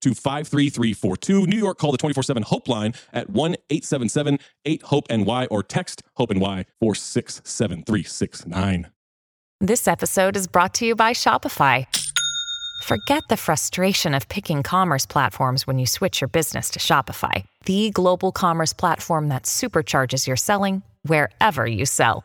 to 53342. New York, call the 24 7 Hope line at 1 877 8 Hope NY or text Hope NY 467369. This episode is brought to you by Shopify. Forget the frustration of picking commerce platforms when you switch your business to Shopify, the global commerce platform that supercharges your selling wherever you sell.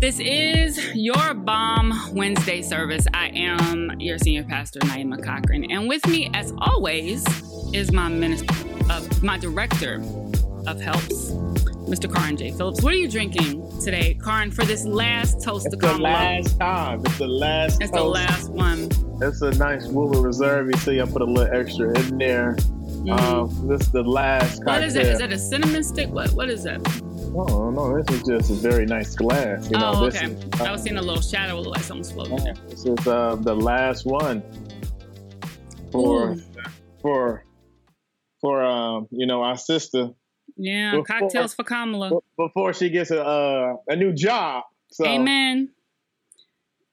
This is your Bomb Wednesday service. I am your senior pastor, Naima Cochrane. And with me, as always, is my minister, uh, my director of helps, Mr. Karan J. Phillips. What are you drinking today, Karan, for this last toast It's to the last time. It's the last. It's the last one. It's a nice Woodford Reserve. You see, I put a little extra in there. Um, this is the last Mm-hmm. What cocktail. is it? Is that a cinnamon stick? What What is that? Oh no, this is just a very nice glass. You know, oh, okay. is, I was seeing a little shadow, look like something's floating there. This is uh, the last one for Ooh. for for um you know our sister Yeah, Before- cocktails for Kamala. before she gets a uh, a new job. So Amen.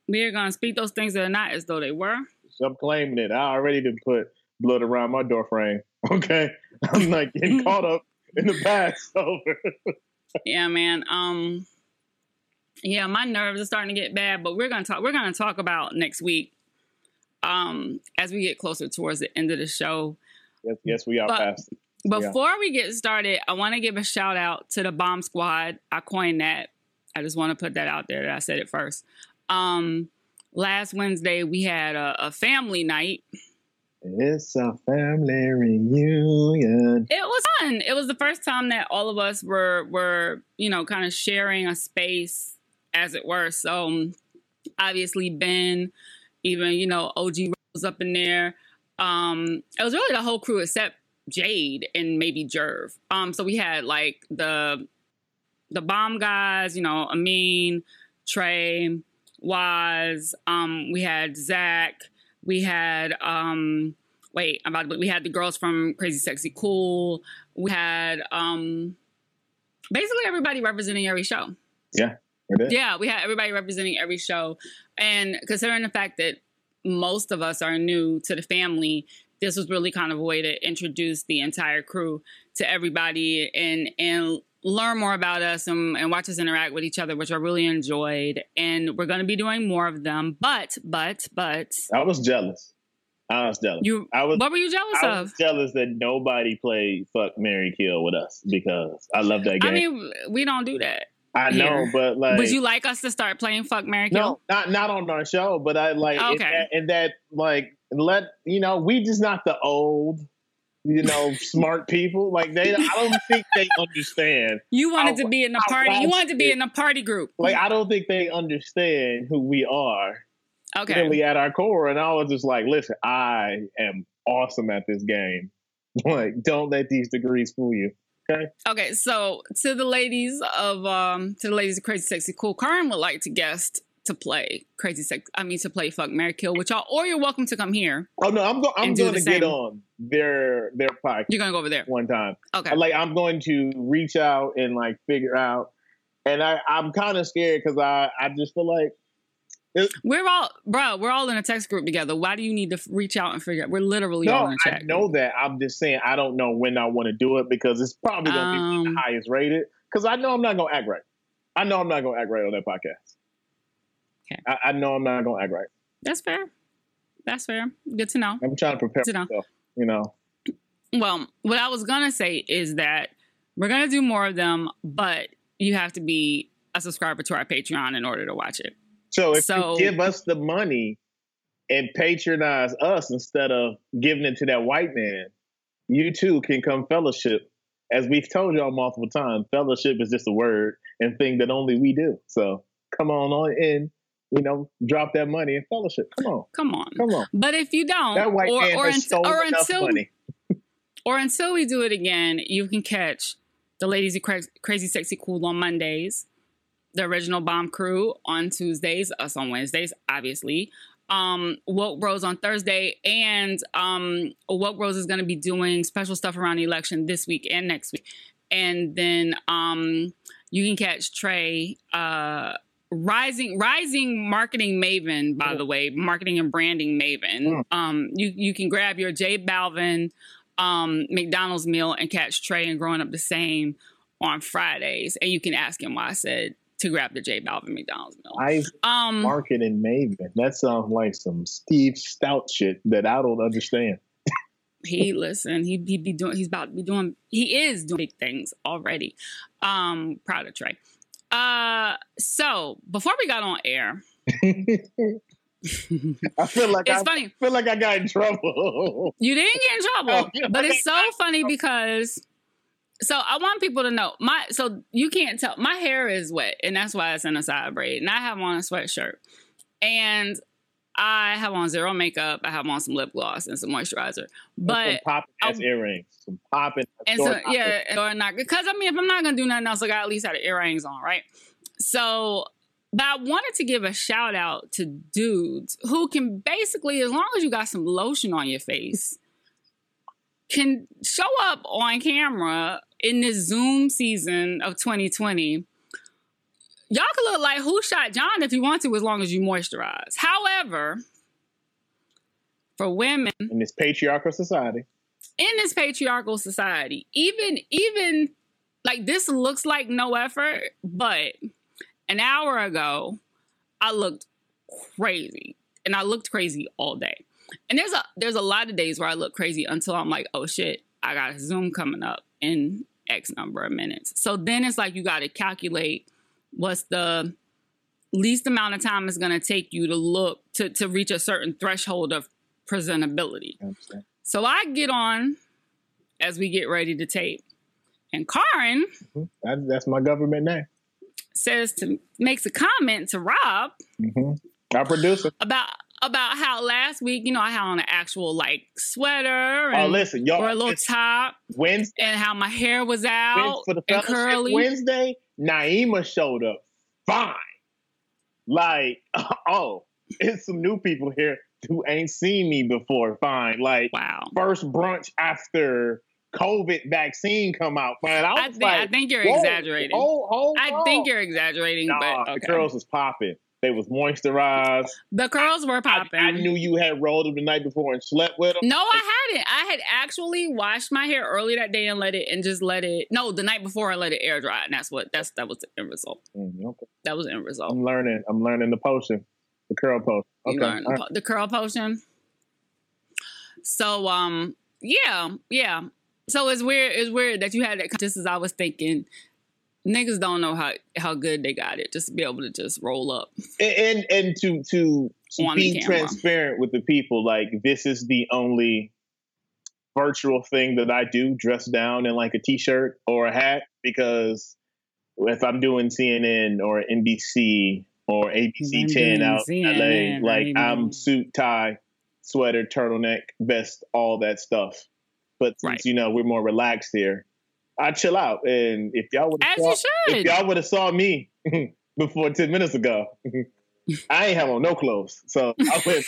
We are gonna speak those things that are not as though they were. I'm claiming it. I already did put blood around my door frame. Okay, I'm like getting caught up in the past. So Yeah, man. Um, yeah, my nerves are starting to get bad, but we're gonna talk. We're gonna talk about next week. Um, as we get closer towards the end of the show. yes, yes, we are But- past. Before we get started, I want to give a shout out to the Bomb Squad. I coined that. I just want to put that out there that I said it first. Um, last Wednesday we had a, a family night. It's a family reunion. It was fun. It was the first time that all of us were were you know kind of sharing a space, as it were. So um, obviously Ben, even you know OG was up in there. Um, it was really the whole crew except Jade and maybe Jerv. Um, so we had like the the bomb guys, you know, Amin, Trey, Waz. Um, we had Zach. We had um, wait, I'm about to, we had the girls from Crazy Sexy Cool. We had um, basically everybody representing every show. Yeah. Yeah, we had everybody representing every show, and considering the fact that most of us are new to the family, this was really kind of a way to introduce the entire crew to everybody and and learn more about us and, and watch us interact with each other, which I really enjoyed. And we're going to be doing more of them. But, but, but. I was jealous. I was jealous. You, I was, what were you jealous I of? was jealous that nobody played Fuck Mary Kill with us because I love that game. I mean, we don't do that. I know, but like, Would you like us to start playing Fuck Mary Kill? no, not not on our show, but I like in okay. that, in that like let you know we just not the old, you know, smart people. Like they, I don't think they understand. You wanted I- to be in the party. You wanted to be in the party group. Like I don't think they understand who we are Okay. really at our core. And I was just like, listen, I am awesome at this game. Like, don't let these degrees fool you. Okay, Okay. so to the ladies of um to the ladies of Crazy Sexy Cool, Karen would like to guest to play Crazy Sex I mean to play Fuck Mary Kill, which y'all or you're welcome to come here. Oh no, I'm go- I'm going to get on their their podcast You're gonna go over there. one time. Okay. Like I'm going to reach out and like figure out. And I I'm kind of scared because I I just feel like We're all bro, we're all in a text group together. Why do you need to reach out and figure out we're literally all in a I know group. that. I'm just saying I don't know when I want to do it because it's probably going to be Um, the highest rated. Because I know I'm not going to act right. I know I'm not going to act right on that podcast. Okay. I, I know I'm not going to act right. That's fair. That's fair. Good to know. I'm trying to prepare down. myself. You know. Well, what I was gonna say is that we're gonna do more of them, but you have to be a subscriber to our Patreon in order to watch it. So if So- you give us the money and patronize us instead of giving it to that white man, you too can come fellowship. As we've told y'all multiple times, fellowship is just a word and thing that only we do. So come on on in, you know, drop that money and fellowship. Come on, Come on. come on. But if you don't, That white or, man or, has unt- or until money. or until we do it again, you can catch the ladies Cra- Crazy Sexy Cool on Mondays, the original Bomb Crew on Tuesdays, us on Wednesdays, obviously. Um, Woke Rose on Thursday, and um, Woke Rose is going to be doing special stuff around the election this week and next week. And then um, you can catch Trey, uh, rising rising marketing maven, by the way, marketing and branding maven. Um, you you can grab your J Balvin um, McDonald's meal and catch Trey and Growing Up the Same on Fridays, and you can ask him why I said to grab the J Balvin McDonald's meal. I Um, marketing maven. That sounds like some Steve Stoute shit that I don't understand. he listen, he he be doing, he's about to be doing, he is doing big things already. Um, proud of Trey. Uh, so before we got on air, I feel like it's I funny. feel like I got in trouble. You didn't get in trouble, but it's so funny because. So I want people to know my. So you can't tell my hair is wet, and that's why it's in a side braid, and I have on a sweatshirt, and I have on zero makeup. I have on some lip gloss and some moisturizer, some but popping ass earrings, some popping. and so yeah, or not because I mean, if I'm not gonna do nothing else, I got at least have the earrings on, right? So, but I wanted to give a shout out to dudes who can basically, as long as you got some lotion on your face, can show up on camera in this Zoom season of 2020. Y'all can look like who shot John if you want to, as long as you moisturize. However, for women in this patriarchal society. in this patriarchal society, even even like this looks like no effort, but an hour ago, I looked crazy, and I looked crazy all day. And there's a there's a lot of days where I look crazy until I'm like, oh shit, I got Zoom coming up in X number of minutes. So then it's like you got to calculate what's the least amount of time it's going to take you to look to to reach a certain threshold of presentability. You know what I'm saying? So I get on as we get ready to tape. And Karin That, that's my government name. says to makes a comment to Rob hmm Our producer. about about how last week, you know, I had on an actual like sweater Oh, and, listen, y'all. or a little top Wednesday, and how my hair was out for the and curly. Wednesday, Naima showed up fine. Like, oh, it's some new people here who ain't seen me before. Fine. Like, Wow. first brunch after COVID vaccine come out. Man, I, I was think, like, I think you're exaggerating. Hold, hold I think you're exaggerating, Nah, but okay. the girls is popping. They was moisturized. the curls were popping. I knew you had rolled them the night before and slept with them. No, I hadn't. I had actually washed my hair early that day and let it and just let it. No, the night before I let it air dry, and that's what that's that was the end result. Mm, okay. That was the end result. I'm learning. I'm learning the potion, the curl potion. Okay. all the, po- the curl potion. So um yeah yeah. So it's weird. It's weird that you had that. Just as I was thinking, niggas don't know how how good they got it. Just to be able to just roll up. And and, and to to, to be transparent with the people, like this is the only virtual thing that I do, dress down in like a t-shirt or a hat, because if I'm doing CNN or NBC or ABC I'm 10 out in LA, like. I'm suit, tie, sweater, turtleneck, vest, all that stuff. But since Right. you know we're more relaxed here, I chill out. And if y'all would As you if y'all would have saw me before 10 minutes ago, I ain't have on no clothes. So I put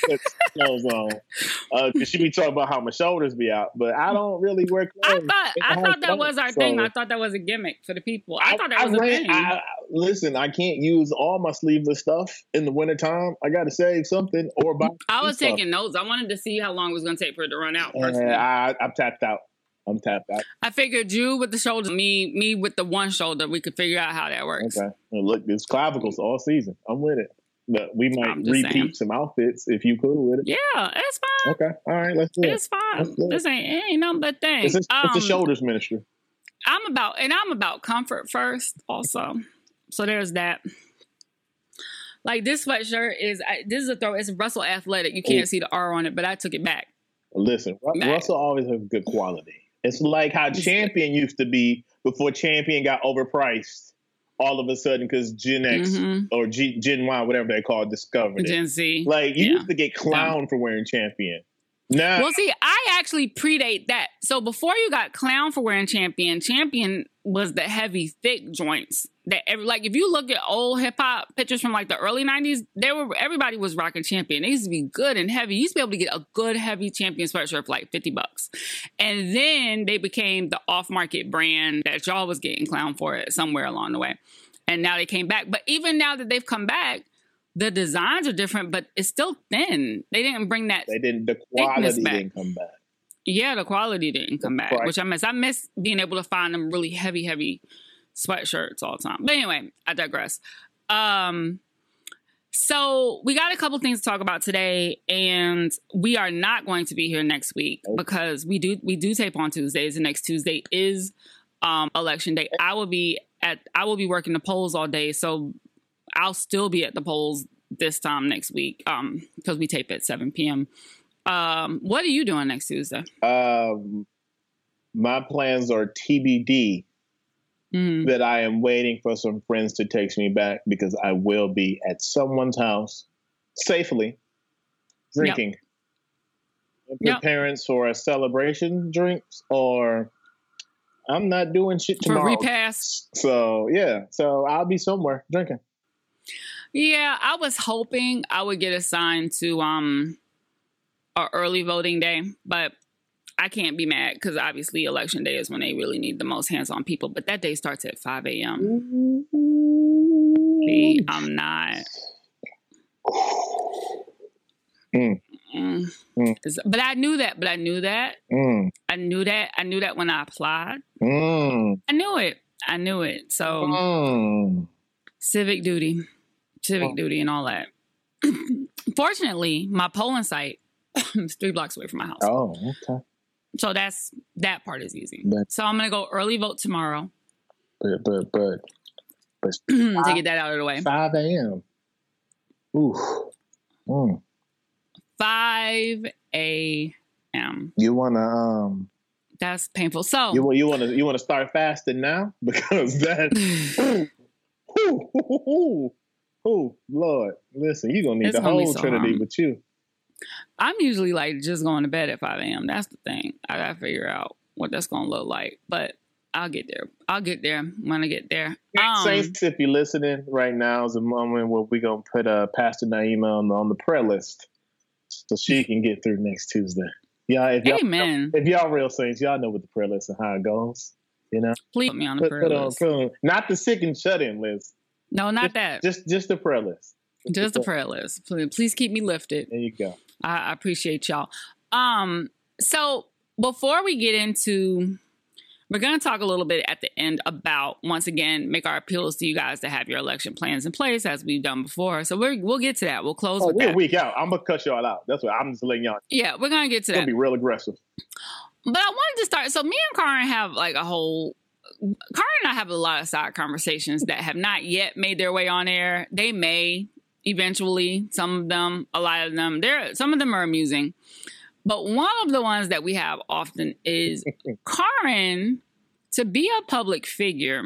clothes on. Uh, she be talking about how my shoulders be out, but I don't really wear I thought I thought that much. was our So thing. I thought that was a gimmick for the people. I, thought that was a ran- thing. I- listen, I can't use all my sleeveless stuff in the wintertime. I got to save something or buy. I was stuff. taking notes. I wanted to see how long it was going to take for it to run out. Personally. I, I'm tapped out. I'm tapped out. I figured you with the shoulder, me me with the one shoulder. We could figure out how that works. Okay. Well, look, there's clavicles all season. I'm with it. But we might repeat saying. some outfits if you cool with it. Yeah, it's fine. Okay. All right. Let's do it. It's fine. It. This ain't it ain't nothing but things. It's a, it's a Um, shoulders ministry. I'm about and I'm about comfort first also. So there's that. Like this sweatshirt is I, this is a throw. It's Russell Athletic. You can't Ooh. see the R on it, but I took it back. Listen, Mac. Russell always has good quality. It's like how Champion used to be before Champion got overpriced. All of a sudden, because Gen X Mhm. or G, Gen Y, whatever they call it, discovered it. Gen Z. Like you Yeah. used to get clown for wearing Champion. Well, see, I actually predate that. So before you got clown for wearing champion, champion was the heavy, thick joints that every like. If you look at old hip hop pictures from like the early '90s, they were everybody was rocking champion. They used to be good and heavy. You used to be able to get a good heavy champion sweatshirt for like fifty bucks, and then they became the off market brand that y'all was getting clown for it somewhere along the way, and now they came back. But even now that they've come back. The designs are different, but it's still thin. They didn't bring that they didn't. The quality didn't come back. yeah, the quality didn't come back, which I miss. I miss being able to find them really heavy, heavy sweatshirts all the time. But anyway, I digress. Um, so we got a couple things to talk about today, and we are not going to be here next week Nope. because we do we do tape on Tuesdays. The next Tuesday is um, election day. I will be at I will be working the polls all day, so I'll still be at the polls this time next week um, because we tape at seven p.m. Um, what are you doing next Tuesday? Um, my plans are TBD. Mhm. that I am waiting for some friends to text me back because I will be at someone's house safely drinking. Yep. parents for a celebration drinks or I'm not doing shit tomorrow. For repass. So yeah, so I'll be somewhere drinking. Yeah, I was hoping I would get assigned to um a early voting day, but I can't be mad because obviously election day is when they really need the most hands-on people. But that day starts at five a.m. See, I'm not. Mm. Mm. Mm. But I knew that. But I knew that. Mm, I knew that. I knew that when I applied. mm, I knew it. I knew it. So civic duty, civic Oh. duty, and all that. Fortunately, my polling site is three blocks away from my house. Oh, okay. So that's that part is easy. But- so I'm gonna go early vote tomorrow But but but but to get that out of the way. five a.m. Ooh. Mm. Five a.m. You wanna um That's painful. So You want you want to you want to start fasting now because that. Ooh, ooh, ooh, ooh, ooh, Lord, listen, you're gonna need It's the whole so Trinity hard. with you. I'm usually like just going to bed at five a.m. That's the thing. I gotta figure out what that's gonna look like, but I'll get there. I'll get there when I get there. Um, Saints, if you're listening right now, is a moment where we're gonna put uh, Pastor Naima on the, on the prayer list so she can get through next Tuesday. Yeah, if y'all, Amen. if y'all real saints, y'all know what the prayer list and how it goes. You know, Please put me on the put, prayer put on, list. on, not the sick and shut in list. No, not just, that. Just just the prayer list. Just the prayer list. Please, please keep me lifted. There you go. I, I appreciate y'all. Um, so before we get into, we're going to talk a little bit at the end about once again make our appeals to you guys to have your election plans in place as we've done before. So we're, we'll get to that. We'll close Oh, with we're a week out. I'm gonna cut y'all out. That's what I'm just letting y'all. Yeah, we're going to get to It's gonna that. be real aggressive. But I wanted to start. So me and Karin have like a whole. Karin and I have a lot of side conversations that have not yet made their way on air. They may eventually. Some of them, a lot of them. There, some of them are amusing. But one of the ones that we have often is Karin to be a public figure.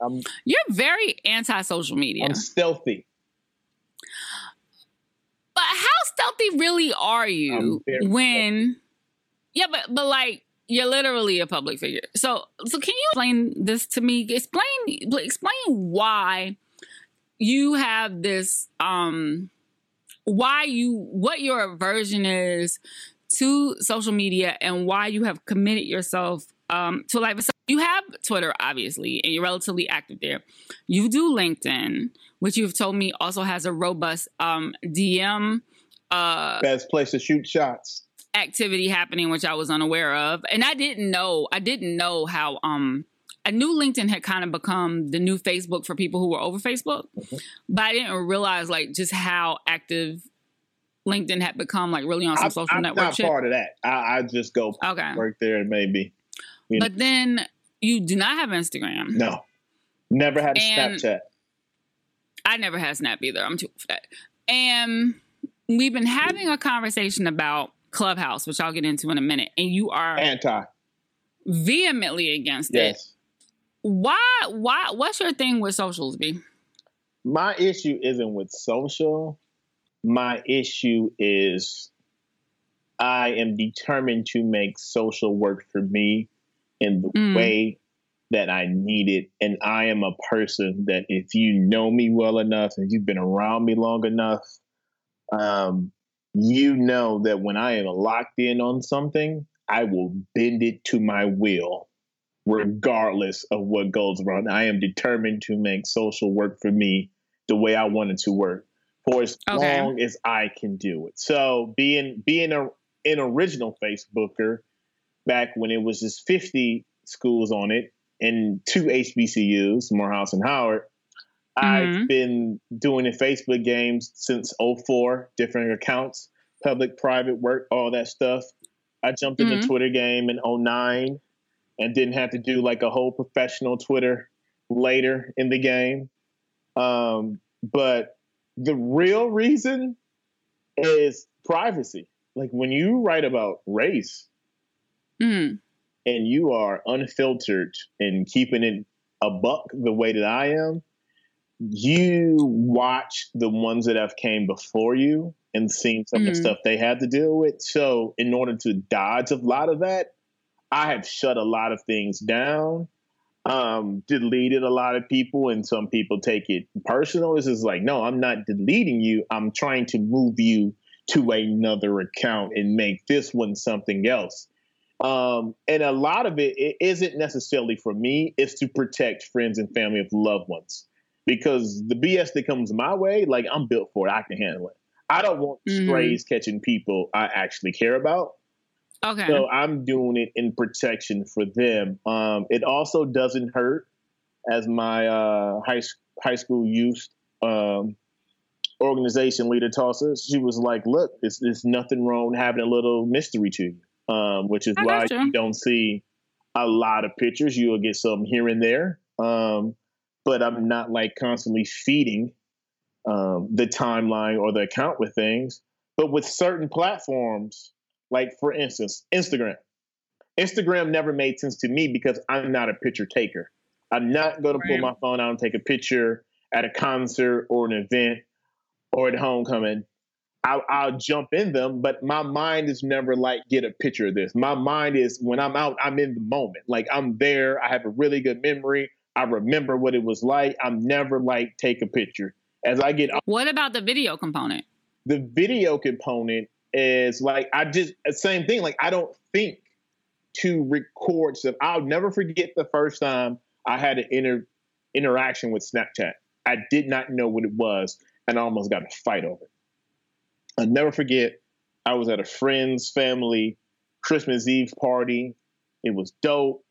I'm You're very anti-social media. I'm stealthy. But how stealthy really are you when? Yeah, but but like you're literally a public figure. So so can you explain this to me? Explain explain why you have this um why you what your aversion is to social media and why you have committed yourself um to life. So you have Twitter obviously and you're relatively active there. You do LinkedIn, which you've told me also has a robust um DM uh Best place to shoot shots. Activity happening which I was unaware of. And I didn't know I didn't know how um I knew LinkedIn had kind of become the new Facebook for people who were over Facebook, but I didn't realize like just how active LinkedIn had become like really on some I'm, social I'm network not shit. part of that. I, I just go Okay. work there and maybe. you know. But then you do not have Instagram. No, never had a And- Snapchat. I never had Snap either. I'm too old for that. And we've been having a conversation about Clubhouse, which I'll get into in a minute. And you are Anti. vehemently against it. Why? Why? What's your thing with socials, B? My issue isn't with social. My issue is I am determined to make social work for me in the Mm. way that I need it. And I am a person that if you know me well enough and you've been around me long enough, um, you know that when I am locked in on something, I will bend it to my will, regardless of what goes wrong. I am determined to make social work for me the way I want it to work for as Okay. long as I can do it. So being being a an original Facebooker back when it was just 50 schools on it and two HBCUs, Morehouse and Howard. I've Mhm. been doing the Facebook games since 04, different accounts, public, private work, all that stuff. I jumped in Mhm. the Twitter game in 09 and didn't have to do like a whole professional Twitter later in the game. Um, but the real reason is privacy. Like when you write about race Mm. and you are unfiltered and keeping it a buck the way that I am, you watch the ones that have came before you and seen some of Mhm. the stuff they had to deal with. So in order to dodge a lot of that, I have shut a lot of things down, um, deleted a lot of people, and some people take it personal. This is like, no, I'm not deleting you. I'm trying to move you to another account and make this one something else. Um, and a lot of it, it isn't necessarily for me. It's to protect friends and family of loved ones because the BS that comes my way, like I'm built for it. I can handle it. I don't want Mhm. strays catching people I actually care about. Okay. So I'm doing it in protection for them. Um, it also doesn't hurt, as my uh, high high school youth um, organization leader tells us. She was like, "Look, it's there's nothing wrong with having a little mystery to you," um, which is I why gotcha. you don't see a lot of pictures. You'll get some here and there, um, but I'm not like constantly feeding um, the timeline or the account with things. But with certain platforms, like for instance, Instagram. Instagram never made sense to me because I'm not a picture taker. I'm not going to pull my phone out and take a picture at a concert or an event or at homecoming. I'll, I'll jump in them, but my mind is never like, get a picture of this. My mind is when I'm out, I'm in the moment. Like I'm there. I have a really good memory. I remember what it was like. I'm never like, take a picture. As I get what about the video component? the video component is like I just uh, same thing. Like I don't think to record stuff. I'll never forget the first time I had an inter- interaction with Snapchat. I did not know what it was, and I almost got a fight over it. I'll never forget. I was at a friend's family Christmas Eve party. It was dope.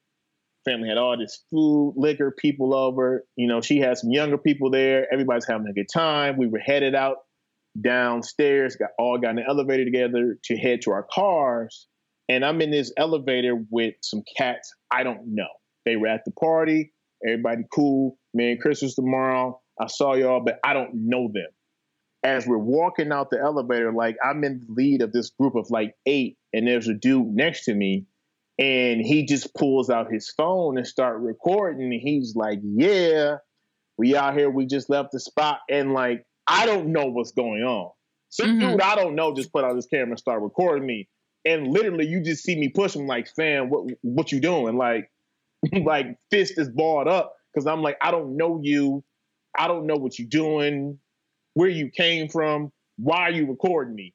Family had all this food, liquor, people over. You know, she had some younger people there. Everybody's having a good time. We were headed out downstairs, got all got in the elevator together to head to our cars. And I'm in this elevator with some cats I don't know. They were at the party. Everybody cool. Merry Christmas tomorrow. I saw y'all, but I don't know them. As we're walking out the elevator, like I'm in the lead of this group of like eight, and there's a dude next to me, and he just pulls out his phone and start recording. And he's like, "Yeah, we out here. We just left the spot, and like I don't know what's going on. Some Mhm. dude I don't know just put out his camera and start recording me, and literally you just see me push him like, "Fam, what what you doing?" Like, like fist is balled up because I'm like, I don't know you, I don't know what you doing, where you came from, why are you recording me?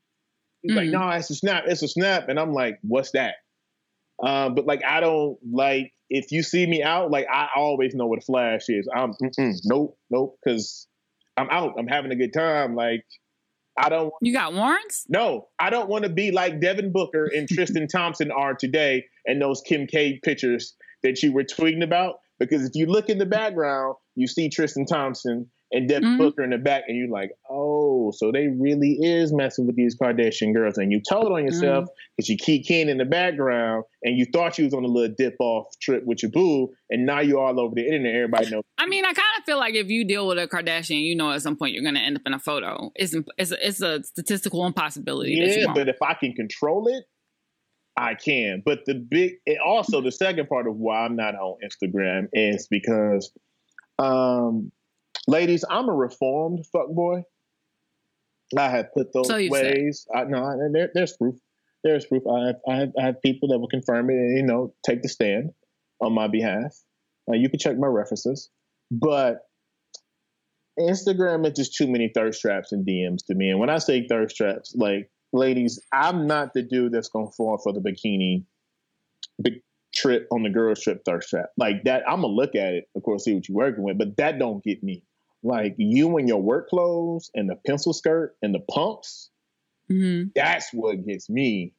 He's like, Mhm. no, it's a snap, it's a snap, and I'm like, what's that? Um, but like, I don't like if you see me out, like I always know what a flash is. I'm nope, nope, because I'm out. I'm having a good time. Like, I don't. You got warrants? No, I don't want to be like Devin Booker and Tristan Thompson are today and those Kim K pictures that you were tweeting about. Because if you look in the background, you see Tristan Thompson and Devin Mhm. Booker in the back, and you're like, oh, so they really is messing with these Kardashian girls. And you told on yourself because you keep keying in the background and you thought you was on a little dip off trip with your boo, and now you're all over the internet. Everybody knows. I mean, I kind of feel like if you deal with a Kardashian, you know, at some point you're going to end up in a photo. It's it's a, it's a statistical impossibility. Yeah, but if I can control it, I can. But the big, and also the second part of why I'm not on Instagram is because, um, ladies, I'm a reformed fuckboy. I have put those So ways. I no, I, there, there's proof. There's proof. I have, I have I have people that will confirm it and you know take the stand on my behalf. Uh, you can check my references, but Instagram is just too many thirst traps and DMs to me. And when I say thirst traps, like ladies, I'm not the dude that's gonna fall for the bikini big trip on the girls trip thirst trap. Like that, I'm gonna look at it, of course, see what you're working with, but that don't get me. Like you and your work clothes and the pencil skirt and the pumps, Mhm. that's what gets me.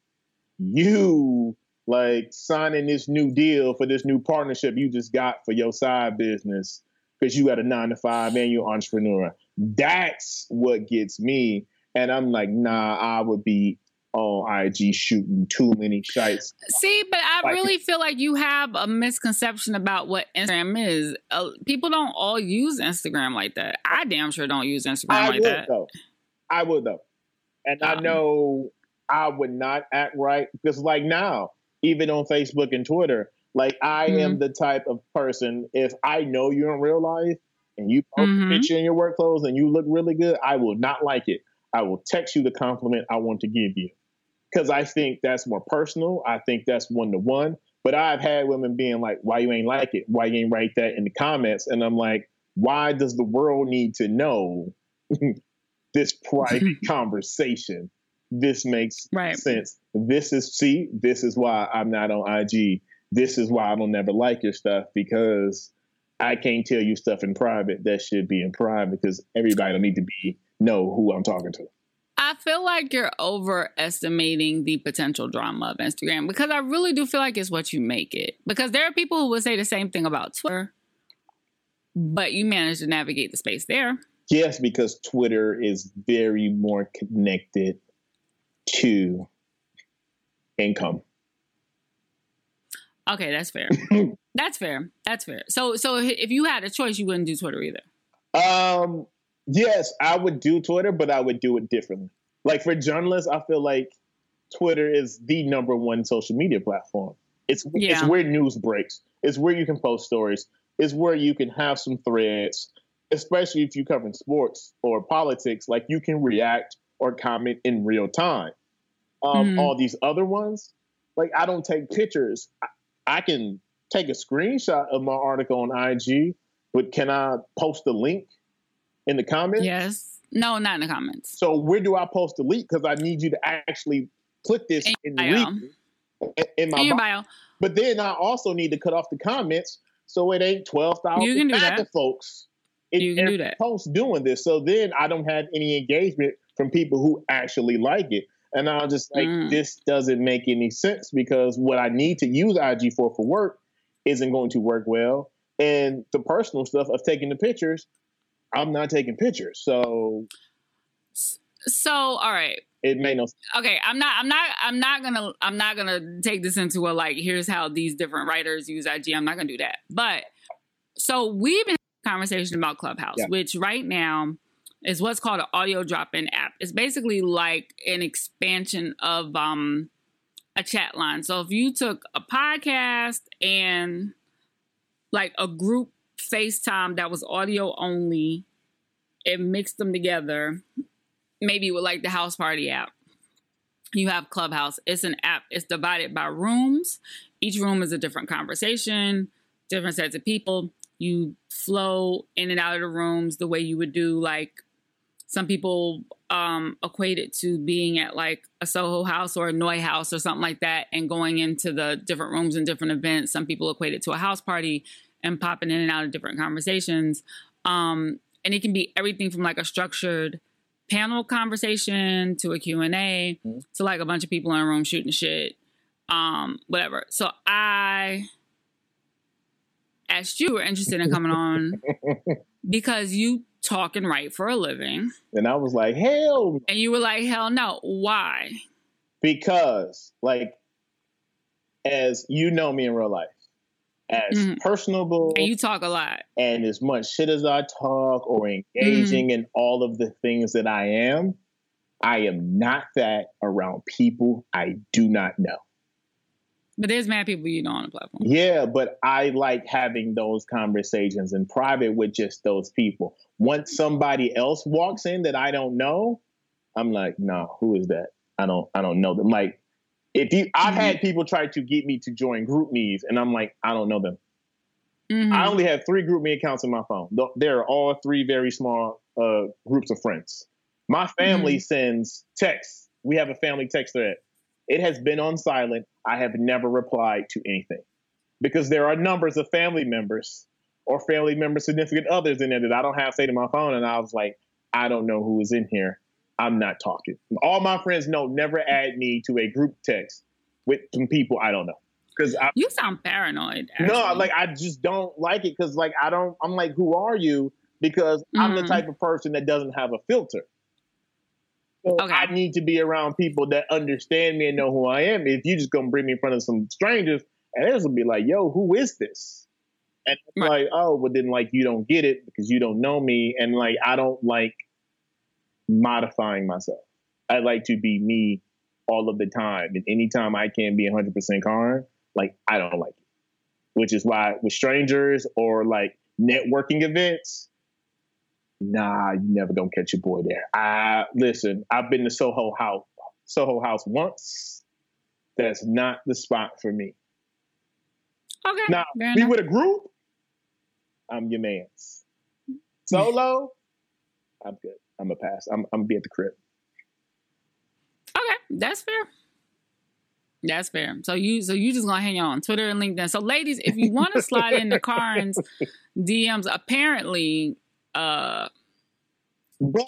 You like signing this new deal for this new partnership you just got for your side business because you got a nine to five and you're entrepreneur. That's what gets me. And I'm like, nah, I would be on IG shooting too many shots. See, but I Like- really feel like you have a misconception about what Instagram is. Uh, people don't all use Instagram like that. I damn sure don't use Instagram I like would that. though. I would though. And I Um, know I would not act right because like now, even on Facebook and Twitter, like I am Mm-hmm. the type of person if I know you in real life and you post Mhm. a picture in your work clothes and you look really good, I will not like it. I will text you the compliment I want to give you. Because I think that's more personal. I think that's one to one. But I've had women being like, why you ain't like it? Why you ain't write that in the comments? And I'm like, why does the world need to know this private conversation? This makes Right. sense. This is see, this is why I'm not on IG. This is why I don't never like your stuff because I can't tell you stuff in private that should be in private because everybody don't need to be know who I'm talking to. I feel like you're overestimating the potential drama of Instagram because I really do feel like it's what you make it. Because there are people who would say the same thing about Twitter, but you manage to navigate the space there. Yes, because Twitter is very more connected to income. Okay, that's fair. that's fair. That's fair. So, so if you had a choice, you wouldn't do Twitter either. Um, yes, I would do Twitter, but I would do it differently. Like for journalists, I feel like Twitter is the number one social media platform. It's it's where news breaks. It's where you can post stories. It's where you can have some threads, especially if you cover in sports or politics. Like you can react or comment in real time. Um, Mhm. All these other ones, like I don't take pictures. I, I can take a screenshot of my article on IG, but can I post a link in the comments? Yes. No, not in the comments. So where do I post delete? Because I need you to actually click this In your bio. read in my In bio. bio. But then I also need to cut off the comments so it ain't twelve thousand folks. in You can do that. Post doing this, so then I don't have any engagement from people who actually like it, and I'm just like, Mm. this doesn't make any sense because what I need to use IG for for work isn't going to work well, and the personal stuff of taking the pictures, I'm not taking pictures, so So, all right. it made no. sense. okay i'm not i'm not i'm not gonna i'm not gonna take this into a like here's how these different writers use ig i'm not gonna do that but so we've been having a conversation about clubhouse Yeah. which right now is what's called an audio drop-in app it's basically like an expansion of um a chat line so if you took a podcast and like a group facetime that was audio only and mixed them together maybe with like the house party app. You have Clubhouse. It's an app. It's divided by rooms. Each room is a different conversation, different sets of people. You flow in and out of the rooms the way you would do like some people um equate it to being at like a Soho house or a NeueHouse or something like that and going into the different rooms and different events. Some people equate it to a house party and popping in and out of different conversations. Um and it can be everything from like a structured panel conversation to a q&a Mhm. to like a bunch of people in a room shooting shit um whatever so i asked you were interested in coming on because you talk and write for a living And I was like, hell, no. and you were like hell no why because like, as you know me in real life, as Mhm. personable and you talk a lot and as much shit as I talk or engaging in all of the things that I am, I am not that around people I do not know. but there's mad people you know on the platform Yeah, but I like having those conversations in private with just those people. Once somebody else walks in that I don't know, I'm like, nah, who is that? I don't I don't know them. Like if you I've had people try to get me to join GroupMe's and I'm like, I don't know them. Mhm. I only have three group me accounts in my phone. Th- There are all three very small uh, groups of friends. My family sends texts. We have a family text thread. It has been on silent. I have never replied to anything because there are numbers of family members or family member significant others in there that I don't have saved in my phone. And I was like, I don't know who is in here. I'm not talking. All my friends know never add me to a group text with some people I don't know because I you sound paranoid no, like I just don't like it because like I don't. I'm like, who are you? Because I'm the Mhm. type of person that doesn't have a filter. So Okay. I need to be around people that understand me and know who I am. If you just gonna bring me in front of some strangers, and they're gonna be like, "Yo, who is this?" And I'm Right. like, "Oh, but then like you don't get it because you don't know me, and like I don't like modifying myself. I like to be me all of the time, and anytime I can be 100 percent Karen, like I don't like it which is why with strangers or like networking events, nah, you never gonna catch your boy there. I listen, I've been to Soho House, Soho House once. That's not the spot for me. okay Now, fair be enough. with a group, I'm your man's. Solo, I'm good. I'm a pass. I'm I'm gonna be at the crib. Okay, that's fair. That's fair. So you so you just gonna hang out on Twitter and LinkedIn. So ladies, if you want to slide into Karen's DMs, apparently uh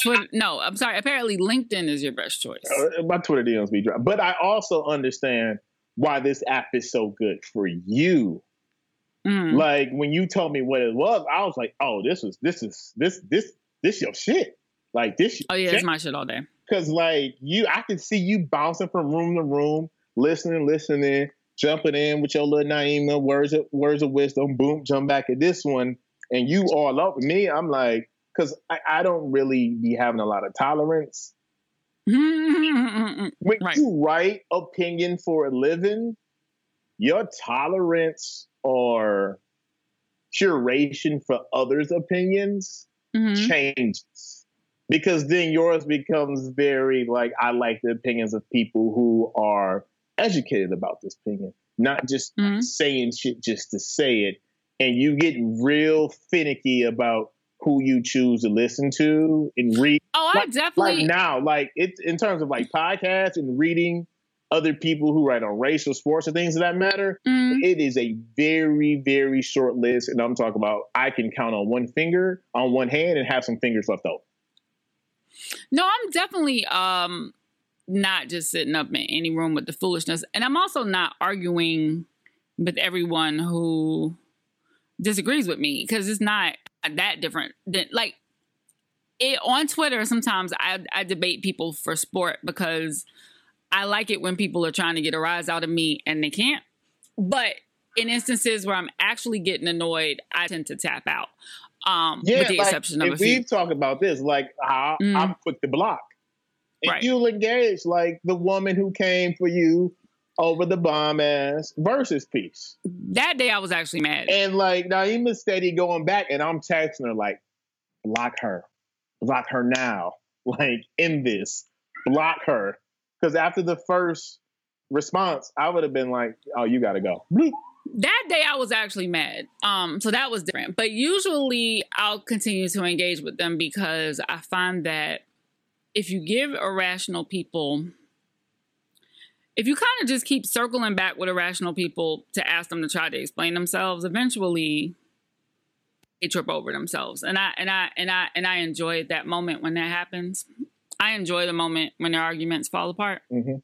Twitter no, I'm sorry, apparently LinkedIn is your best choice. Uh, my Twitter DMs be dry. But I also understand why this app is so good for you. Mhm. Like when you told me what it was, I was like, "Oh, this is this is this this this your shit." Like this, Oh yeah, it's my shit all day. because like you, I can see you bouncing from room to room, listening, listening, jumping in with your little Naima words of words of wisdom. Boom, jump back at this one, and you all up with me. I'm like, because I, I don't really be having a lot of tolerance when Right. you write opinion for a living, your tolerance or curation for others' opinions Mhm. changes. Because then yours becomes very like, I like the opinions of people who are educated about this opinion, not just Mhm. saying shit just to say it. And you get real finicky about who you choose to listen to and read. Oh, I definitely like now, like it's in terms of like podcasts and reading other people who write on racial sports or things of that matter. Mhm. It is a very, very short list, and I'm talking about I can count on one finger, on one hand, and have some fingers left over. No, I'm definitely um not just sitting up in any room with the foolishness. And I'm also not arguing with everyone who disagrees with me because it's not that different than like it on Twitter sometimes I I debate people for sport because I like it when people are trying to get a rise out of me and they can't. But in instances where I'm actually getting annoyed, I tend to tap out. Um, Yeah, with the like, exception of a few. we've talked about this, like how Mm. I'm quick to block. And Right. you'll engage like the woman who came for you over the bomb ass versus piece. That day I was actually mad. And like Naima steady going back, and I'm texting her like, block her, block her now, like in this, block her. Because after the first response, I would have been like, oh, you got to go. That day I was actually mad. Um, so that was different. But usually I'll continue to engage with them because I find that if you give irrational people, if you kind of just keep circling back with irrational people to ask them to try to explain themselves, eventually they trip over themselves. And I and I and I and I enjoy that moment when that happens. I enjoy the moment when their arguments fall apart. Mhm.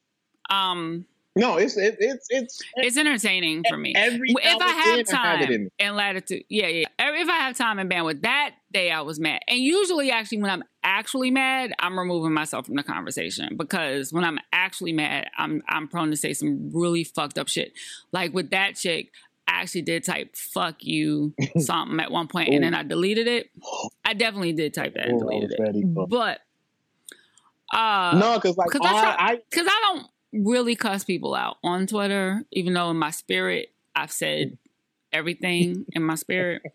Um, No, it's it, it's it's it's entertaining for me. every if I have then I have it in time and latitude, yeah, yeah. If I have time and bandwidth, that day I was mad. And usually, actually, when I'm actually mad, I'm removing myself from the conversation because when I'm actually mad, I'm I'm prone to say some really fucked up shit. Like with that chick, I actually did type "fuck you" something at one point, and then I deleted it. I definitely did type that and deleted it. But uh, no, because like 'cause I I, because I don't really cuss people out on Twitter, even though in my spirit I've said everything in my spirit.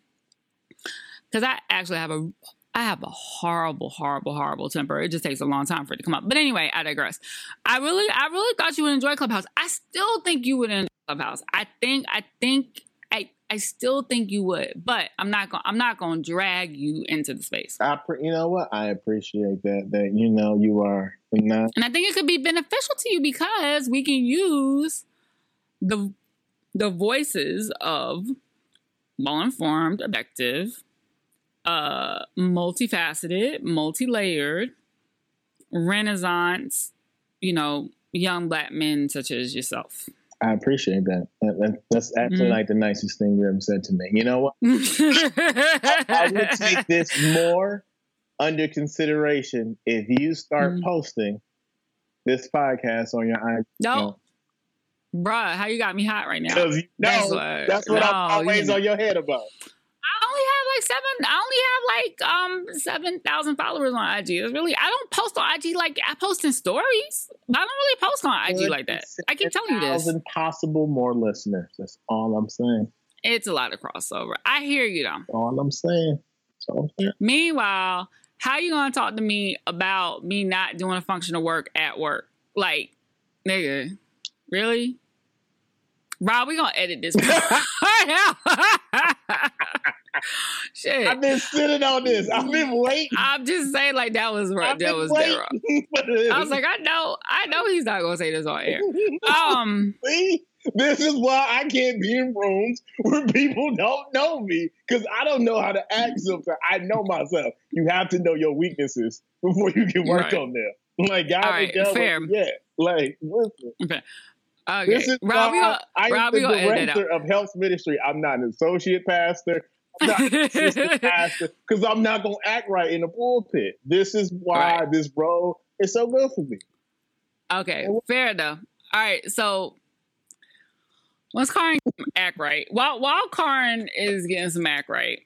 Because I actually have a I have a horrible, horrible, horrible temper. It just takes a long time for it to come up. But anyway, I digress. I really, I really thought you would enjoy Clubhouse. I still think you would enjoy Clubhouse. I think, I think, I, still think you would. But I'm not going. I'm not going to drag you into the space. I pre- you know what? I appreciate that. That you know you are know And I think it could be beneficial to you because we can use the the voices of well-informed, objective, uh, multifaceted, multi-layered, renaissance, you know, young black men such as yourself. I appreciate that. that, that that's actually Mhm. like the nicest thing you ever said to me. You know what? I would take this more under consideration if you start Mhm. posting this podcast on your IG. no, bruh, how you got me hot right now? Because you That's know what- that's what no, I'm always you- on your head about. I only have like seven. I only have like um seven thousand followers on IG. It's really I don't post on IG like I post in stories. I don't really post on IG like that. I keep telling you this. Thousand possible more listeners. That's all I'm saying. It's a lot of crossover. I hear you though. All I'm saying. So yeah. Meanwhile, how you gonna talk to me about me not doing a functional work at work? Like, nigga, really? Rob, we gonna edit this part out. Shit. I've been sitting on this. I've been waiting. I'm just saying, like that was right. That was that wrong. waiting for this. I was like, I know, I know he's not gonna say this on air. Um, See, this is why I can't be in rooms where people don't know me because I don't know how to act sometimes. I know myself. You have to know your weaknesses before you can work Right. on them. Like, God, right, fair. Yeah, like, listen. okay, This is Rob, we why gonna, I, I'm the we gonna edit it director of health ministry. I'm not an associate pastor. I'm not an assistant out. pastor because I'm not gonna act right in the pulpit. This is why Right. this role is so good for me. Okay, fair enough. All right, so once Karin act right, while while Karin is getting some act right,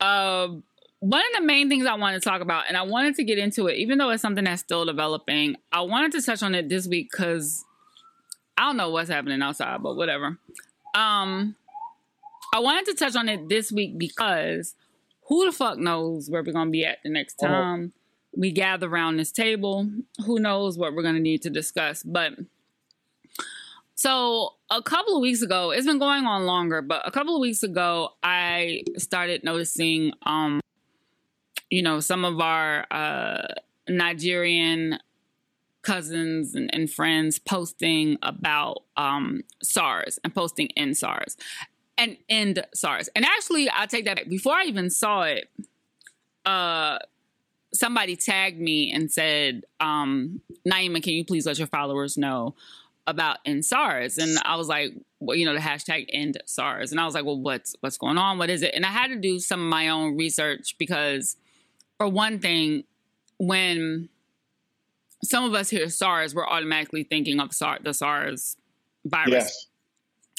um, one of the main things I wanted to talk about, and I wanted to get into it, even though it's something that's still developing, I wanted to touch on it this week because I don't know what's happening outside, but whatever. Um, I wanted to touch on it this week because who the fuck knows where we're gonna be at the next time we gather around this table. Who knows what we're gonna need to discuss, but. So a couple of weeks ago, it's been going on longer, but a couple of weeks ago, I started noticing um you know, some of our uh, Nigerian cousins and, and, friends posting about um, SARS and posting in SARS and end SARS. And actually, I'll take that back. Before I even saw it, uh, somebody tagged me and said, um, Naima, can you please let your followers know about end SARS? And I was like, well, you know, the hashtag end SARS. And I was like, well, what's what's going on? What is it? And I had to do some of my own research because for one thing, when some of us hear SARS, we're automatically thinking of SARS, the SARS virus. Yes.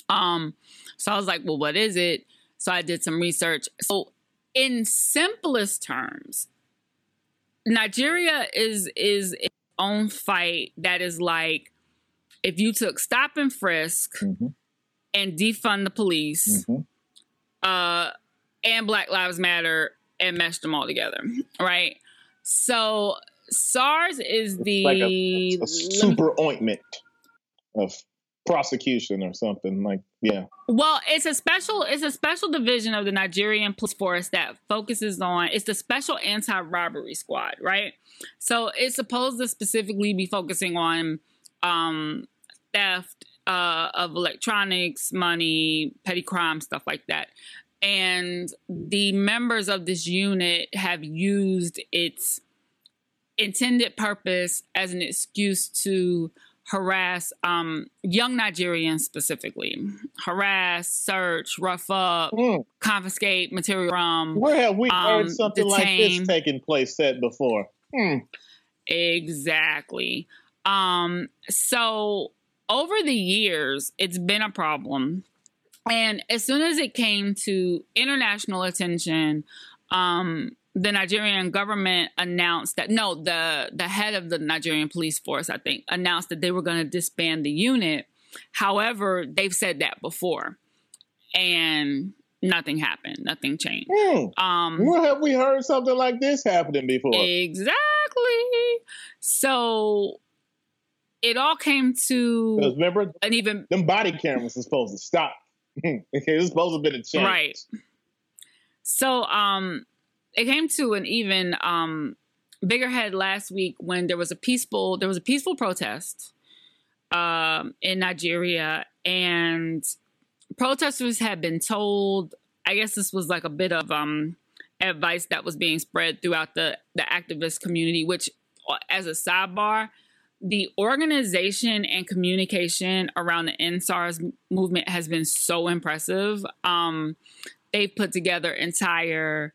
Um, so I was like, well, what is it? So I did some research. So in simplest terms, Nigeria is is its own fight that is like if you took stop and frisk mm-hmm. and defund the police mm-hmm. uh, and Black Lives Matter and meshed them all together, right? So SARS is the like a, a super ointment of prosecution or something like yeah. Well it's a special it's a special division of the nigerian police force that focuses on it's the special anti-robbery squad right? So it's supposed to specifically be focusing on um theft uh, of electronics money petty crime stuff like that. And the members of this unit have used its intended purpose as an excuse to harass um, young Nigerians specifically, harass, search, rough up, mm. confiscate material from. Where have we um, heard something detain. like this taking place said before? Mm. Exactly. Um, so over the years, it's been a problem. And as soon as it came to international attention, um, the Nigerian government announced that no, the the head of the Nigerian police force, I think, announced that they were going to disband the unit. However, they've said that before, and nothing happened. Nothing changed. Hmm. Um, Where have we heard something like this happening before? Exactly. So it all came to remember an even them body cameras are supposed to stop. okay, it's supposed to be been a change. Right. So um it came to an even um, bigger head last week when there was a peaceful there was a peaceful protest um, in Nigeria, and protesters had been told. I guess this was like a bit of um, advice that was being spread throughout the the activist community. Which, uh, as a sidebar, the organization and communication around the End SARS movement has been so impressive. Um, they've put together entire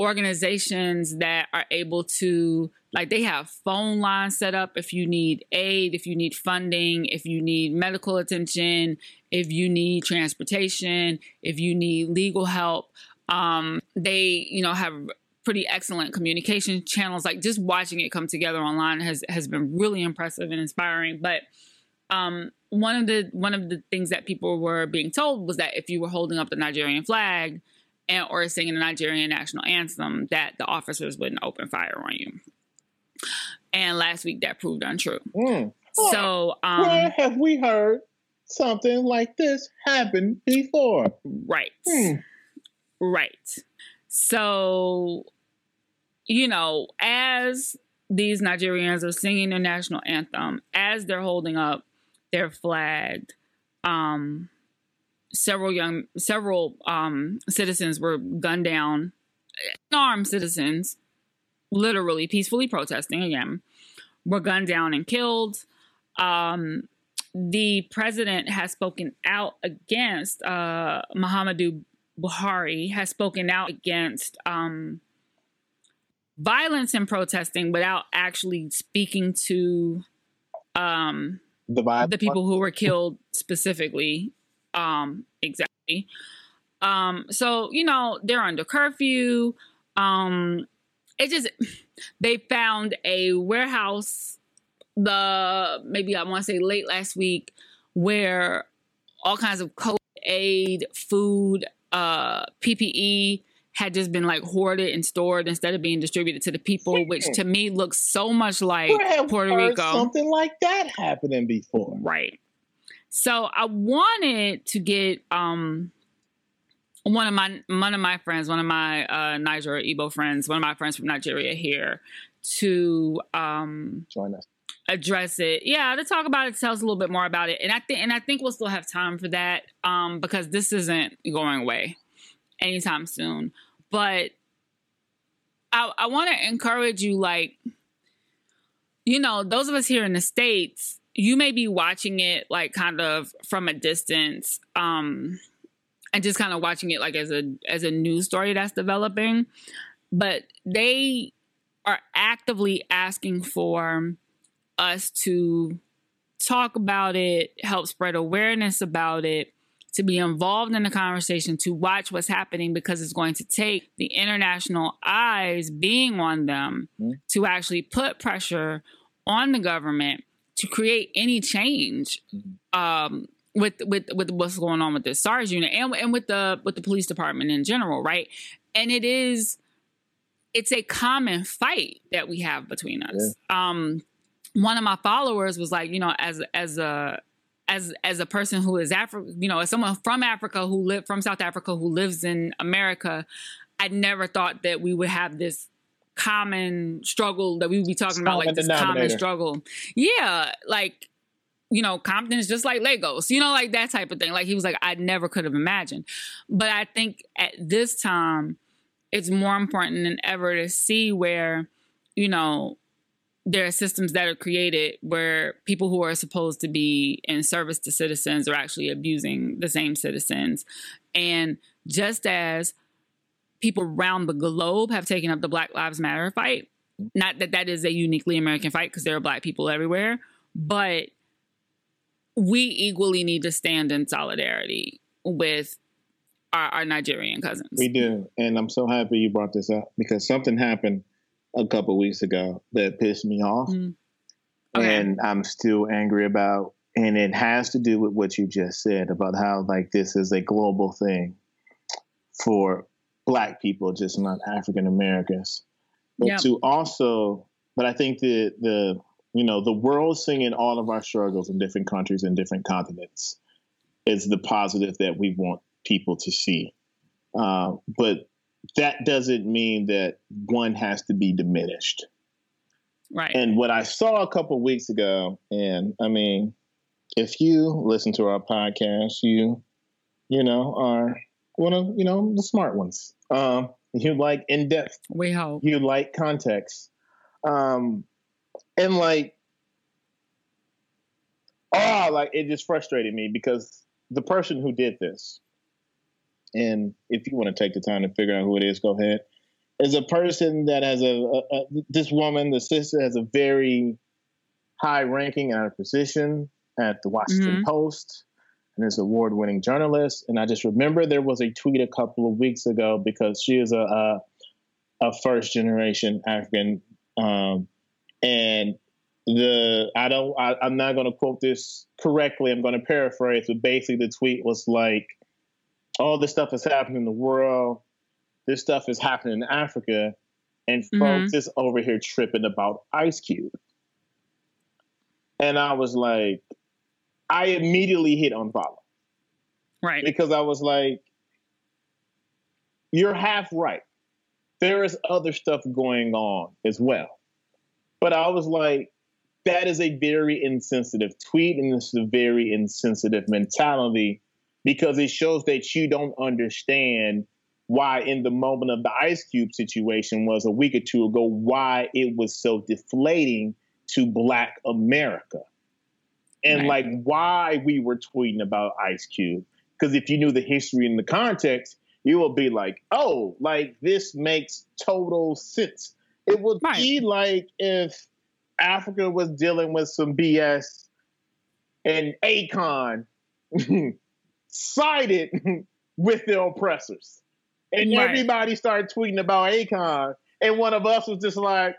organizations that are able to like they have phone lines set up if you need aid if you need funding if you need medical attention if you need transportation if you need legal help. Um, they you know have pretty excellent communication channels. Like just watching it come together online has has been really impressive and inspiring. But um, one of the one of the things that people were being told was that if you were holding up the Nigerian flag and or singing the Nigerian national anthem that the officers wouldn't open fire on you. And last week that proved untrue. Mm. So um, where have we heard something like this happen before? Right. Mm. Right. So, you know, as these Nigerians are singing their national anthem, as they're holding up their flag, um, several young several um, citizens were gunned down, armed citizens, literally peacefully protesting again, were gunned down and killed. Um, the president has spoken out against uh, Muhammadu Buhari has spoken out against um, violence and protesting without actually speaking to um, the, the people who were killed specifically um, exactly. Um, so you know they're under curfew. Um, it just they found a warehouse the maybe I want to say late last week where all kinds of COVID aid, food, uh, PPE had just been like hoarded and stored instead of being distributed to the people, which to me looks so much like Puerto Rico. Something like that happening before, right? So I wanted to get um one of my one of my friends, one of my uh, Niger or Igbo friends, one of my friends from Nigeria here to um, join us address it. Yeah, to talk about it, tell us a little bit more about it. And I think and I think we'll still have time for that um, because this isn't going away anytime soon. But I, I want to encourage you, like, you know, those of us here in the States, you may be watching it like kind of from a distance. Um, and just kind of watching it like as a as a news story that's developing but they are actively asking for us to talk about it help spread awareness about it to be involved in the conversation to watch what's happening because it's going to take the international eyes being on them mm-hmm. to actually put pressure on the government to create any change mm-hmm. um, with with with what's going on with the SARS unit and and with the with the police department in general, right? And it is it's a common fight that we have between us. Yeah. Um one of my followers was like, you know, as as a as as a person who is Africa, you know, as someone from Africa who live from South Africa who lives in America, I never thought that we would have this common struggle that we would be talking about like this common struggle. Yeah, like you know, Compton is just like Lagos, you know, like that type of thing. Like he was like, I never could have imagined. But I think at this time, it's more important than ever to see where, you know, there are systems that are created where people who are supposed to be in service to citizens are actually abusing the same citizens. And just as people around the globe have taken up the Black Lives Matter fight, not that that is a uniquely American fight because there are Black people everywhere, but we equally need to stand in solidarity with our, our, Nigerian cousins. We do. And I'm so happy you brought this up because something happened a couple weeks ago that pissed me off. Mm. Okay. And I'm still angry about. And it has to do with what you just said about how, like, this is a global thing for Black people, just not African Americans. But yep. to also, but I think the, the, you know, the world singing all of our struggles in different countries and different continents is the positive that we want people to see. Uh, but that doesn't mean that one has to be diminished. Right. And what I saw a couple weeks ago, and I mean, if you listen to our podcast, you, you know, are one of, you know, the smart ones. Um, you like in depth. We hope. You like context. Um, and like oh like it just frustrated me because the person who did this and if you want to take the time to figure out who it is go ahead is a person that has a, a, a this woman the sister has a very high ranking and a position at the washington mm-hmm. post and is award winning journalist and i just remember there was a tweet a couple of weeks ago because she is a a, a first generation african um, and the I don't I, I'm not going to quote this correctly. I'm going to paraphrase, but basically the tweet was like, "All this stuff is happening in the world. This stuff is happening in Africa, and mm-hmm. folks is over here tripping about Ice Cube." And I was like, I immediately hit unfollow, right? Because I was like, "You're half right. There is other stuff going on as well." But I was like, that is a very insensitive tweet and this is a very insensitive mentality because it shows that you don't understand why in the moment of the ice cube situation was a week or two ago why it was so deflating to black america and right. like why we were tweeting about ice cube because if you knew the history and the context you will be like oh like this makes total sense it would right. be like if Africa was dealing with some BS and Akon sided with the oppressors. And right. everybody started tweeting about Akon. And one of us was just like,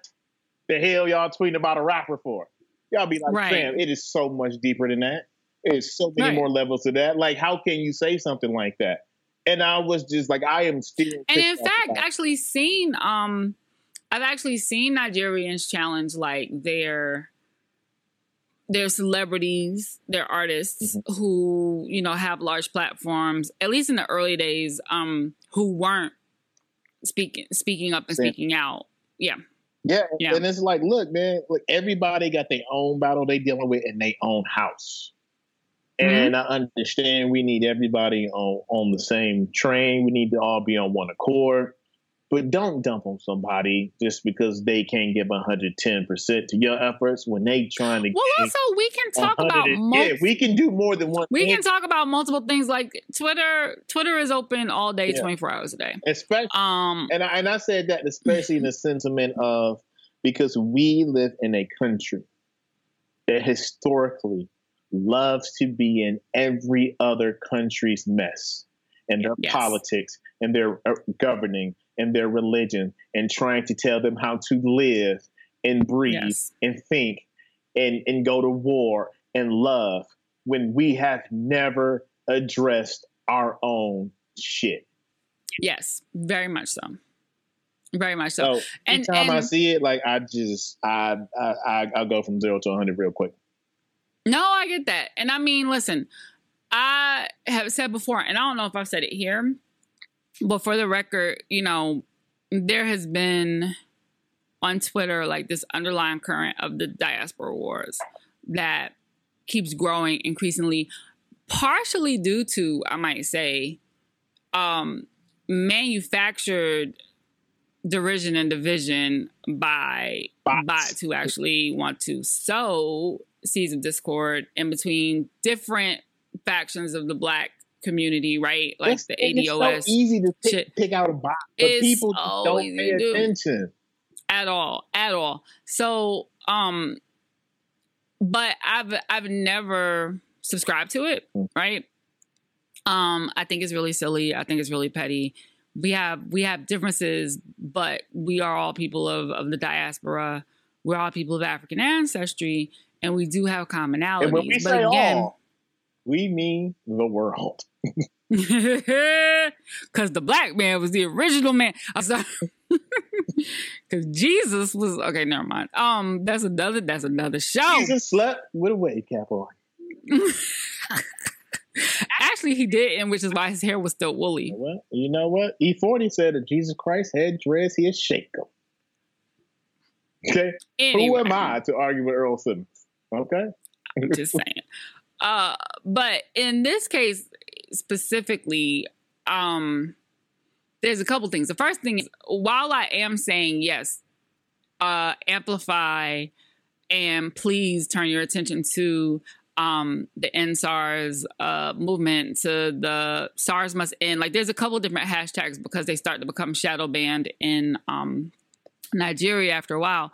the hell y'all tweeting about a rapper for? Y'all be like, right. fam, it is so much deeper than that. It's so many right. more levels to that. Like, how can you say something like that? And I was just like, I am still. And in fact, actually seen um I've actually seen Nigerians challenge like their they're celebrities, they're artists mm-hmm. who, you know, have large platforms, at least in the early days, um, who weren't speaking speaking up and speaking out. Yeah. Yeah. yeah. And it's like, look, man, look, everybody got their own battle they dealing with in their own house. Mm-hmm. And I understand we need everybody on on the same train. We need to all be on one accord but don't dump on somebody just because they can't give 110% to your efforts when they trying to well also we can talk about yeah we can do more than one we thing. can talk about multiple things like twitter twitter is open all day yeah. 24 hours a day especially um and I, and I said that especially in the sentiment of because we live in a country that historically loves to be in every other country's mess and their yes. politics and their uh, governing and their religion and trying to tell them how to live and breathe yes. and think and, and go to war and love when we have never addressed our own shit. Yes, very much so. Very much so. so and, time and, I see it, like I just I I I'll go from zero to hundred real quick. No, I get that, and I mean, listen, I have said before, and I don't know if I've said it here, but for the record, you know, there has been on Twitter like this underlying current of the diaspora wars that keeps growing increasingly, partially due to, I might say, um, manufactured derision and division by bots. bots who actually want to sow seeds of discord in between different factions of the black community, right? Like it's, the ADOS. It's so easy to pick, pick out a box, but it's people so don't pay attention at all, at all. So, um, but I've I've never subscribed to it, mm. right? Um, I think it's really silly. I think it's really petty. We have we have differences, but we are all people of of the diaspora. We're all people of African ancestry, and we do have commonalities. And when we but say again, all, we mean the world. Because the black man was the original man. I'm sorry. Because Jesus was okay. Never mind. Um, that's another. That's another show. Jesus slept with a wave cap on. Actually, he didn't, which is why his hair was still woolly. You know what? You know what? E40 said that Jesus Christ had dreads, he'd shake them. Okay. Anyway. Who am I to argue with Earl Simmons? Okay. I'm just saying. Uh, but in this case specifically, um, there's a couple things. The first thing is, while I am saying yes, uh, amplify and please turn your attention to um, the end SARS uh, movement, to the SARS must end. Like, there's a couple different hashtags because they start to become shadow banned in um, Nigeria after a while.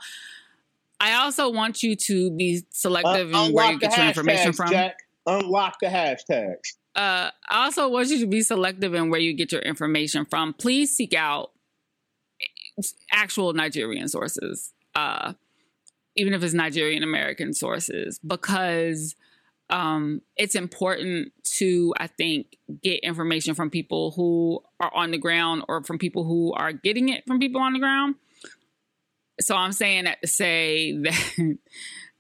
I also want you to be selective uh, in where you get your information from. Jack. Unlock the hashtags. Uh, I also want you to be selective in where you get your information from. Please seek out actual Nigerian sources, uh, even if it's Nigerian American sources, because um, it's important to, I think, get information from people who are on the ground or from people who are getting it from people on the ground so I'm saying that to say that,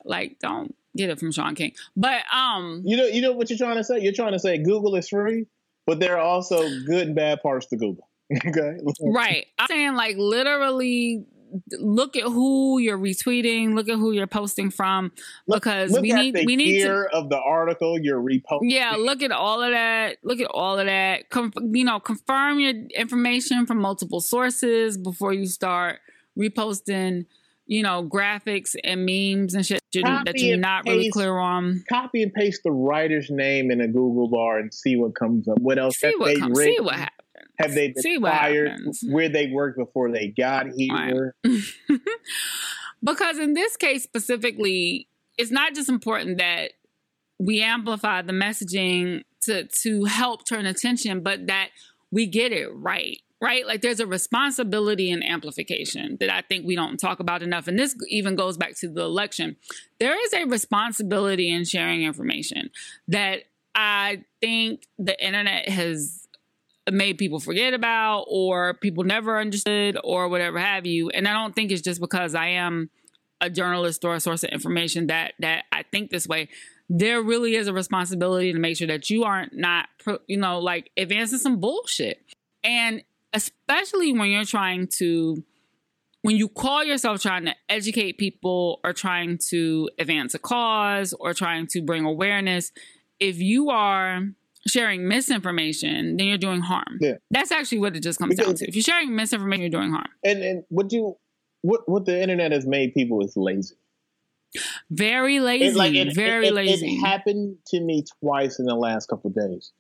like, don't get it from Shaun King. But um, you know, you know what you're trying to say. You're trying to say Google is free, but there are also good and bad parts to Google. okay, right. I'm saying like literally. Look at who you're retweeting. Look at who you're posting from, because look, look we need we need to of the article you're reposting. Yeah, look at all of that. Look at all of that. Com- you know, confirm your information from multiple sources before you start reposting, you know, graphics and memes and shit that you're not paste, really clear on. Copy and paste the writer's name in a Google bar and see what comes up. What else? See what comes. See what happens. Have they been see fired? Where they worked before they got here? Right. because in this case specifically, it's not just important that we amplify the messaging to to help turn attention, but that we get it right right? Like there's a responsibility in amplification that I think we don't talk about enough. And this even goes back to the election. There is a responsibility in sharing information that I think the internet has made people forget about or people never understood or whatever have you. And I don't think it's just because I am a journalist or a source of information that that I think this way, there really is a responsibility to make sure that you aren't not you know like advancing some bullshit. And especially when you're trying to when you call yourself trying to educate people or trying to advance a cause or trying to bring awareness, if you are sharing misinformation, then you're doing harm. Yeah. That's actually what it just comes Because- down to. If you're sharing misinformation, you're doing harm. And and what you what what the internet has made people is lazy. Very lazy. It, like it, very it- lazy. It happened to me twice in the last couple of days.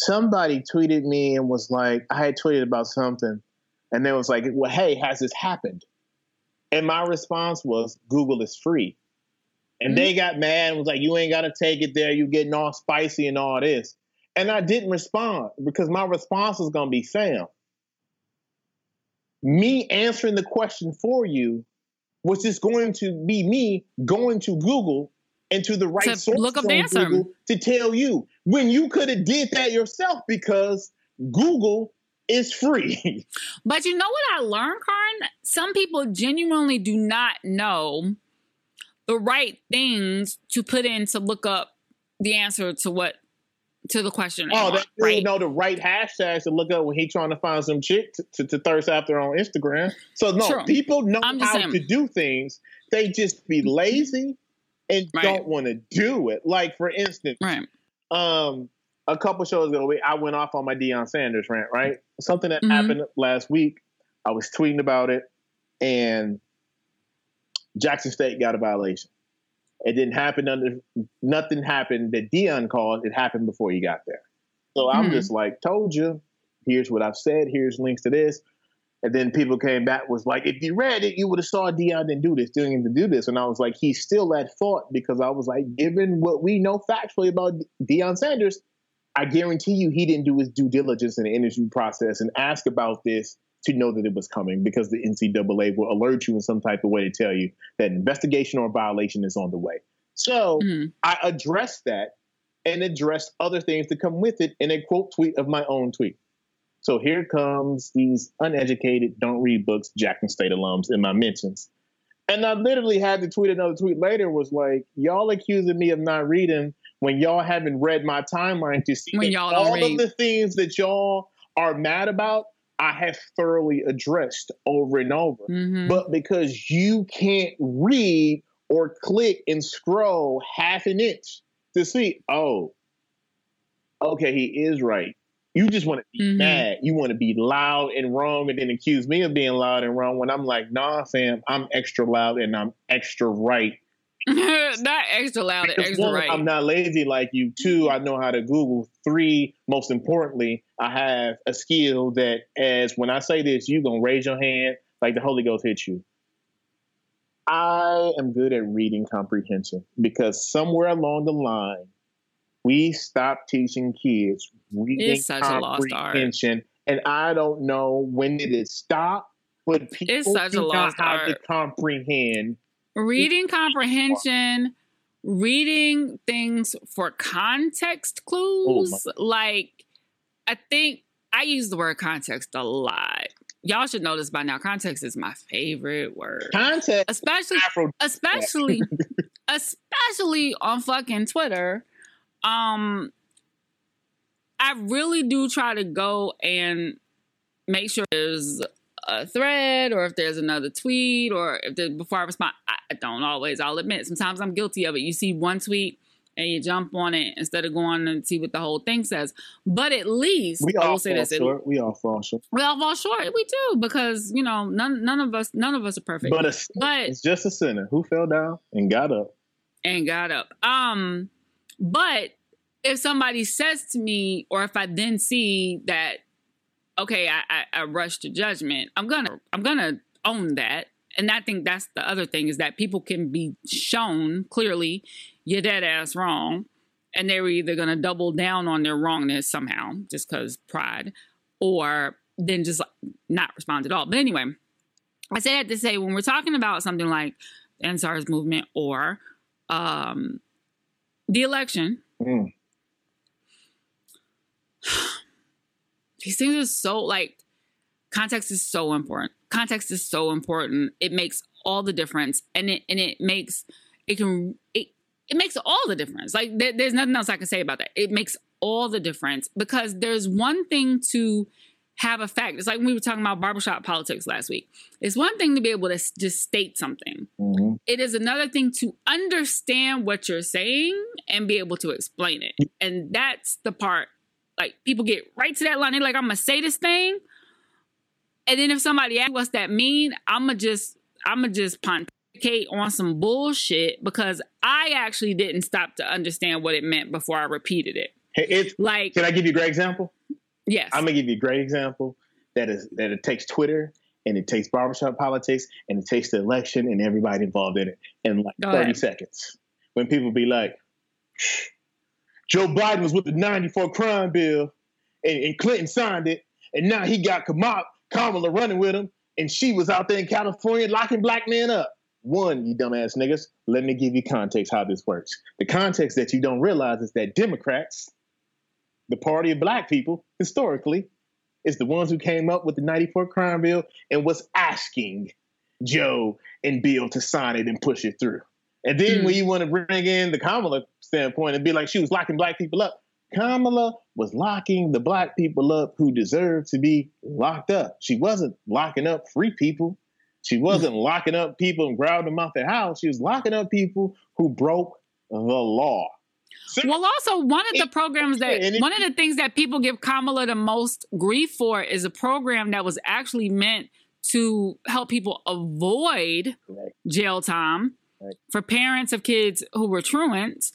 Somebody tweeted me and was like, I had tweeted about something, and they was like, "Well, hey, has this happened?" And my response was, "Google is free." And they mm-hmm. got mad and was like, "You ain't got to take it there. You getting all spicy and all this." And I didn't respond because my response was gonna be, "Fam, me answering the question for you was just going to be me going to Google and to the right To source look up on. Google to tell you when you could have did that yourself because Google is free. But you know what I learned, Karin? Some people genuinely do not know the right things to put in to look up the answer to what to the question. oh, dude right? know the right hashtags to look up when he trying to find some chick to, to, to thirst after on Instagram. So no, True. people know how saying. to do things. They just be lazy and Right. don't want to do it. Like for instance, Right. um a couple shows ago i went off on my Deion sanders rant right something that Mhm. happened last week i was tweeting about it and jackson state got a violation it didn't happen under nothing happened that Deion called it happened before he got there so i'm Mhm. just like told you here's what i've said here's links to this and then people came back was like, if you read it, you would have saw Deion didn't do this, didn't even do this. And I was like, he's still at fault because I was like, given what we know factually about Deion Sanders, I guarantee you he didn't do his due diligence in the interview process and ask about this to know that it was coming because the NCAA will alert you in some type of way to tell you that investigation or violation is on the way. So Mhm. I addressed that and addressed other things to come with it in a quote tweet of my own tweet. So here comes these uneducated, don't read books, Jackson State alums in my mentions. And I literally had to tweet another tweet later was like, y'all accusing me of not reading when y'all haven't read my timeline to see When y'all all read. of the things that y'all are mad about, I have thoroughly addressed over and over. Mhm. But because you can't read or click and scroll half an inch to see, oh, okay, he is right. You just want to be Mhm. mad. You want to be loud and wrong and then accuse me of being loud and wrong when I'm like, nah, fam, I'm extra loud and I'm extra right. not extra loud and extra one, right. I'm not lazy like you. Two, I know how to Google. Three, most importantly, I have a skill that as when I say this, you're gonna raise your hand like the Holy Ghost hits you. I am good at reading comprehension because somewhere along the line, we stop teaching kids reading It's such a lost art. comprehension. And I don't know when did it stop, but people it's such a do not lost have to comprehend. reading comprehension, reading things for context clues. Oh like, I think I use the word context a lot. Y'all should know this by now. Context is my favorite word, Context, especially Afro especially especially on fucking Twitter. Um I really do try to go and make sure there's a thread or if there's another tweet or if there, before I respond. I don't always, I'll admit. Sometimes I'm guilty of it. You see one tweet and you jump on it instead of going and see what the whole thing says. But at least We all say fall this. It, short. We all fall short. we all fall short. We do because you know none none of us none of us are perfect. But a But- is just a sinner who fell down and got up. and got up. Um, but if somebody says to me, or if I then see that, okay, I, I, I rush to judgment, I'm gonna I'm gonna own that. And I think that's the other thing is that people can be shown clearly you're dead ass wrong, and they're either gonna double down on their wrongness somehow just because pride, or then just not respond at all. But anyway, I say that to say when we're talking about something like the End SARS movement or um, the election, Mm. these things are so like context is so important. Context is so important. It makes all the difference, and it and it makes it can it it makes all the difference. Like there, there's nothing else I can say about that. It makes all the difference because there's one thing to have a fact. It's like when we were talking about barbershop politics last week. It's one thing to be able to s- just state something. Mm-hmm. It is another thing to understand what you're saying and be able to explain it. And that's the part. Like people get right to that line. They're like, I'm gonna say this thing. And then if somebody asks what's that mean, I'ma just I'ma just pontificate on some bullshit because I actually didn't stop to understand what it meant before I repeated it. Hey, it's, Like can I give you a great example? Yes. I'm gonna give you a great example that is that it takes Twitter and it takes barbershop politics and it takes the election and everybody involved in it in like Go 30 ahead. seconds. When people be like, Joe Biden was with the 94 crime bill and, and Clinton signed it, and now he got Kamala, Kamala running with him, and she was out there in California locking black men up. One, you dumbass niggas, let me give you context how this works. The context that you don't realize is that Democrats, the party of black people, historically, is the ones who came up with the 94 crime bill and was asking Joe and Bill to sign it and push it through. And then Mm. when you want to bring in the Kamala standpoint and be like she was locking black people up, Kamala was locking the black people up who deserved to be locked up. She wasn't locking up free people. She wasn't locking up people and grabbing them out their house. She was locking up people who broke the law. Well, also one of the programs that one of the things that people give Kamala the most grief for is a program that was actually meant to help people avoid jail time for parents of kids who were truants.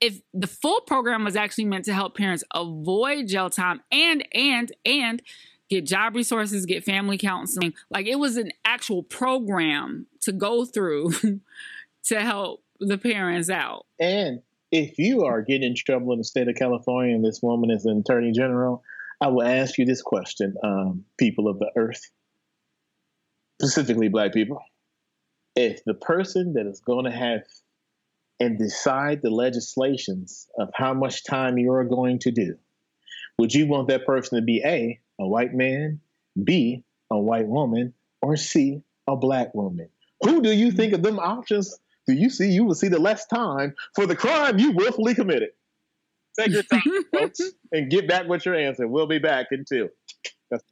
If the full program was actually meant to help parents avoid jail time and and and get job resources, get family counseling, like it was an actual program to go through to help the parents out. And if you are getting in trouble in the state of California and this woman is an attorney general, I will ask you this question, um, people of the earth, specifically black people. If the person that is going to have and decide the legislations of how much time you are going to do, would you want that person to be A, a white man, B, a white woman, or C, a black woman? Who do you think of them options do you see you will see the less time for the crime you willfully committed? Take your time, folks, and get back with your answer. We'll be back in two.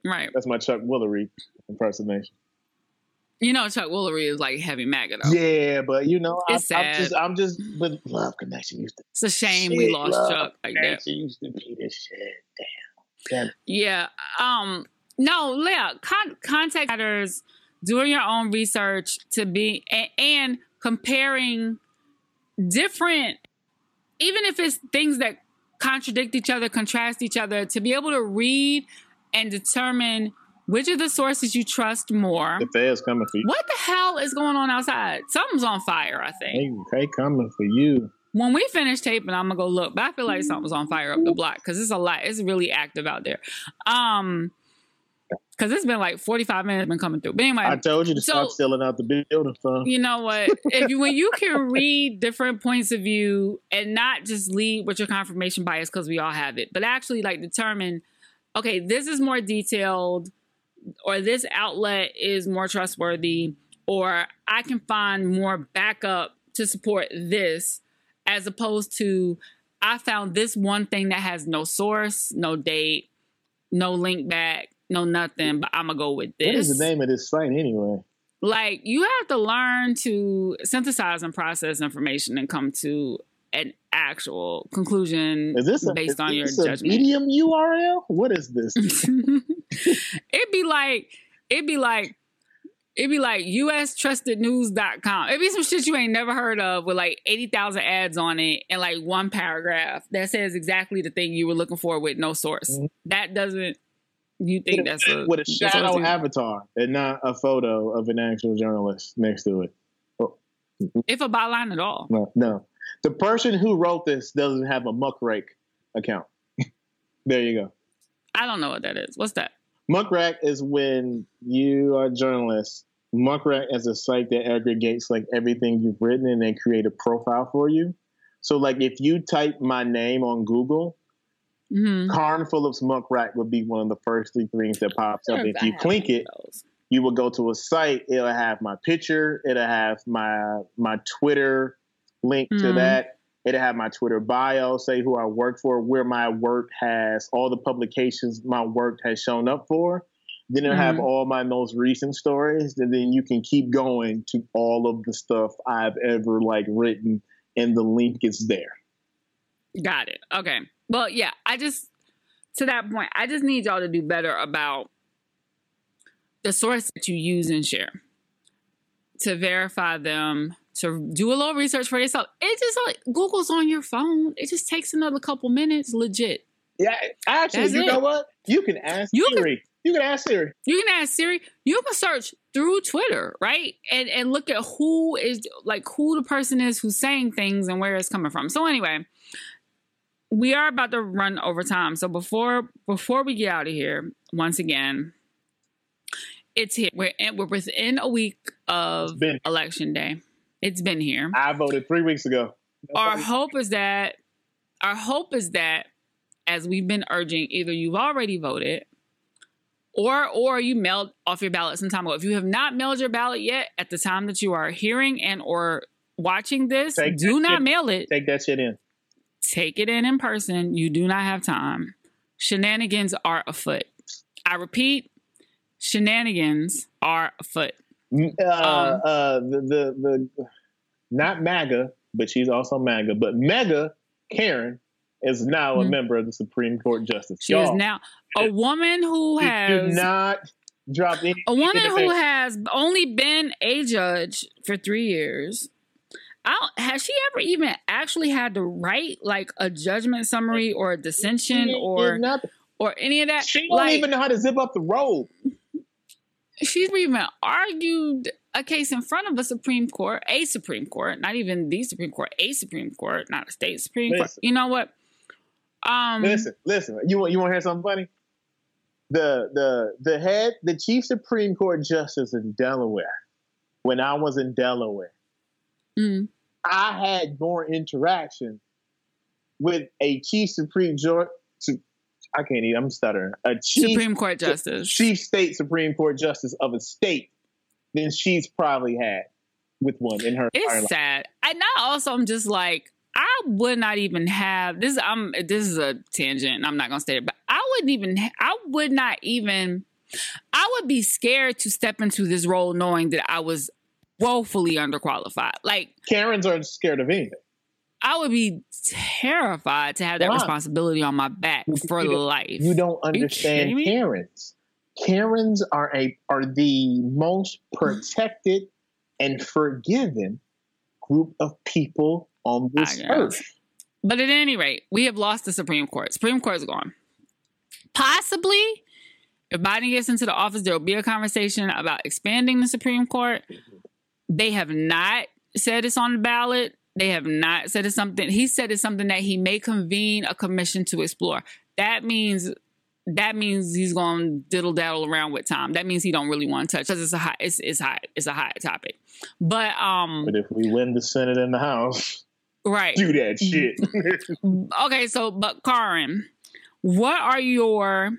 Right. That's my Chuck Woolery impersonation. You know, Chuck Woolery is like heavy MAGA though. Yeah, but you know, I, It's I'm sad. just, I'm just, but Love Connection used to. It's a shame we lost Love Chuck like that. Used to be this shit. Damn. Damn. Yeah. Um. No, Leah. Con- contact matters. Doing your own research to be and, and comparing different, even if it's things that contradict each other, contrast each other, to be able to read and determine which of the sources you trust more. The feds coming for you. What the hell is going on outside? Something's on fire. I think. Hey, hey, coming for you. when we finish taping, I'm gonna go look. But I feel like something's on fire up the block because it's a lot. It's really active out there. Um, because it's been like 45 minutes been coming through. But anyway, I told you to So- stop selling out the building, son. you know what? If you when you can read different points of view and not just lead with your confirmation bias because we all have it, but actually like determine, okay, this is more detailed, or this outlet is more trustworthy, or I can find more backup to support this, as opposed to I found this one thing that has no source, no date, no link back, no nothing, but I'm gonna go with this What is the name of this site anyway? like you have to learn to synthesize and process information and come to an actual conclusion Is this a, based is on your this a judgment. Medium URL? What is this? it'd be like it'd be like it'd be like ustrustednews.com. It'd be some shit you ain't never heard of with like 80,000 ads on it and like one paragraph that says exactly the thing you were looking for with no source. Mhm. That doesn't you think that's a with a shadow avatar and not a photo of an actual journalist next to it. if a byline at all. No, no. The person who wrote this doesn't have a Muck Rack account. there you go. I don't know what that is. What's that? Muck Rack is when you are a journalist. Muck Rack is a site that aggregates like everything you've written and then create a profile for you. So like if you type my name on Google, hmm Karn Phillips Muck Rack would be one of the first three things that pops up. If you click it, you will go to a site, it'll have my picture, it'll have my my Twitter link mm-hmm. to that. It'll have my Twitter bio, say who I work for, where my work has all the publications my work has shown up for. Then it'll mm-hmm. have all my most recent stories, and then you can keep going to all of the stuff I've ever like written, and the link is there. Got it. Okay. Well, yeah, I just to that point, I just need y'all to do better about the source that you use and share to verify them to do a little research for yourself. It just like google's on your phone. It just takes another couple minutes legit. Yeah actually That's you it. know what? You can ask you siri. Can, you can ask siri. You can ask siri. You can search through twitter right? And and look at who is like who the person is who's saying things and where it's coming from. So anyway we are about to run over time so before before we get out of here once again it's here. We're in, we're within a week of election day. It's been here. I voted three weeks ago. Our hope is that our hope is that as we've been urging, either you've already voted or or you mailed off your ballot some time ago. If you have not mailed your ballot yet at the time that you are hearing and or watching this, Take do not shit. mail it. Take that shit in. Take it in in person. You do not have time. Shenanigans are afoot. I repeat, shenanigans are afoot. Uh, um, uh, the, the the not MAGA, but she's also MAGA, but Mega Karen is now mm-hmm. a member of the Supreme Court Justice. She Y'all, is now a woman who has not dropped any. A woman who has only been a judge for three years. Has she ever even actually had to write like a judgment summary or a dissension or or any of that? She don't like, even know how to zip up the robe she's even argued a case in front of a Supreme Court, a Supreme Court, not even the Supreme Court, a Supreme Court, not a state Supreme listen. Court. You know what? Um, listen, listen. You want you want to hear something funny? The the the head, the chief Supreme Court justice in Delaware, when I was in Delaware, mm. I had more interaction with a chief Supreme Court I can't even. I'm stuttering. A chief, Supreme Court justice, chief state Supreme Court justice of a state than she's probably had with one in her. It's sad. I now also I'm just like I would not even have this. I'm this is a tangent. I'm not gonna say it, but I wouldn't even. I would not even. I would be scared to step into this role knowing that I was woefully underqualified. Like Karens are scared of anything. I would be terrified to have that responsibility on my back for you life. You don't understand you Karens. Karens are a are the most protected and forgiven group of people on this earth. But at any rate, we have lost the Supreme Court. Supreme Court is gone. Possibly, if Biden gets into the office, there will be a conversation about expanding the Supreme Court. They have not said it's on the ballot. They have not said it's something. He said it's something that he may convene a commission to explore. That means that means he's going to diddle daddle around with time. That means he don't really want to touch because it's a high, it's it's high, it's a high topic. But um, but if we win the Senate and the House, right, do that shit. okay, so but Karin, what are your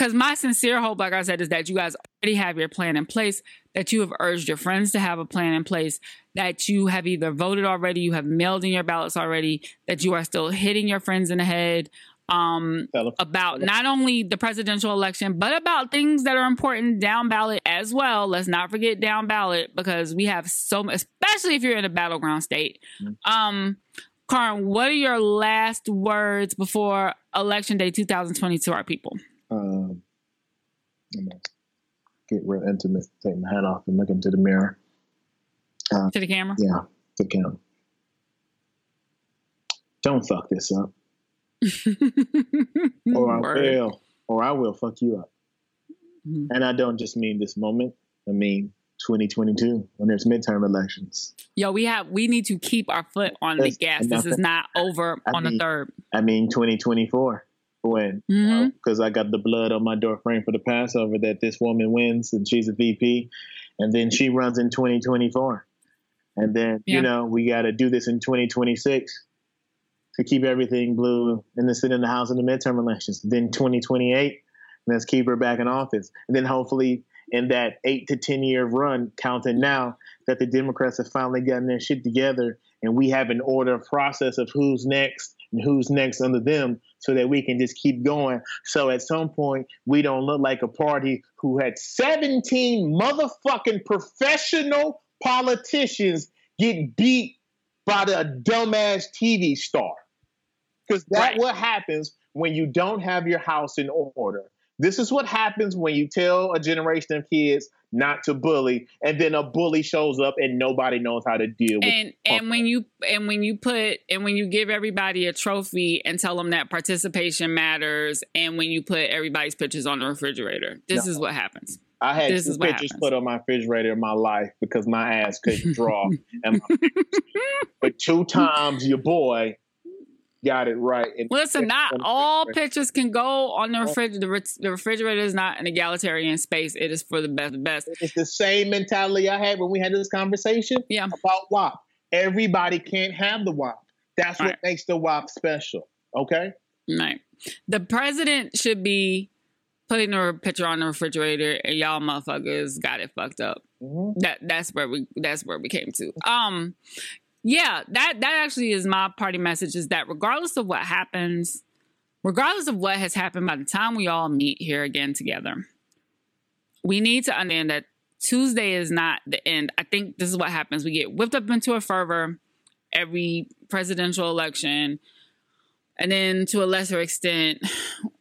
because my sincere hope, like I said, is that you guys already have your plan in place, that you have urged your friends to have a plan in place, that you have either voted already, you have mailed in your ballots already, that you are still hitting your friends in the head um, about not only the presidential election, but about things that are important down ballot as well. Let's not forget down ballot because we have so much, especially if you're in a battleground state. Mm-hmm. Um, Karin, what are your last words before election day 2020 to our people? Um, I'm gonna get real intimate, take my hat off, and look into the mirror. Uh, to the camera. Yeah, to the camera. Don't fuck this up, or I will, or I will fuck you up. Mm-hmm. And I don't just mean this moment. I mean 2022 when there's midterm elections. Yo, we have we need to keep our foot on the gas. This is not over I on mean, the third. I mean 2024 when because mm-hmm. you know, I got the blood on my door frame for the Passover that this woman wins and she's a VP, and then she runs in 2024, and then yeah. you know we got to do this in 2026 to keep everything blue and then sit in the House in the midterm elections. Then 2028, let's keep her back in office, and then hopefully in that eight to 10 year run, counting now, that the Democrats have finally gotten their shit together and we have an order process of who's next and who's next under them so that we can just keep going. So at some point, we don't look like a party who had 17 motherfucking professional politicians get beat by the dumbass TV star. Because that's Right. what happens when you don't have your house in order. This is what happens when you tell a generation of kids not to bully, and then a bully shows up and nobody knows how to deal with. and and when you and when you put and when you give everybody a trophy and tell them that participation matters and when you put everybody's pictures on the refrigerator this No. is what happens I had This two pictures put on my refrigerator in my life because my ass couldn't draw. and my but two times your boy got it right. And listen not all refrigerator. pictures can go on the refrigerator the, refrigerator is not an egalitarian space it is for the best the best It's the same mentality I had when we had this conversation yeah about WAP. Everybody can't have the WAP. That's what Right. makes the WAP special. Okay? right the president should be putting a picture on the refrigerator and y'all motherfuckers got it fucked up Mhm. that that's where we that's where we came to um yeah that that actually is my party message is that regardless of what happens regardless of what has happened by the time we all meet here again together we need to understand that tuesday is not the end. I think this is what happens. We get whipped up into a fervor every presidential election and then to a lesser extent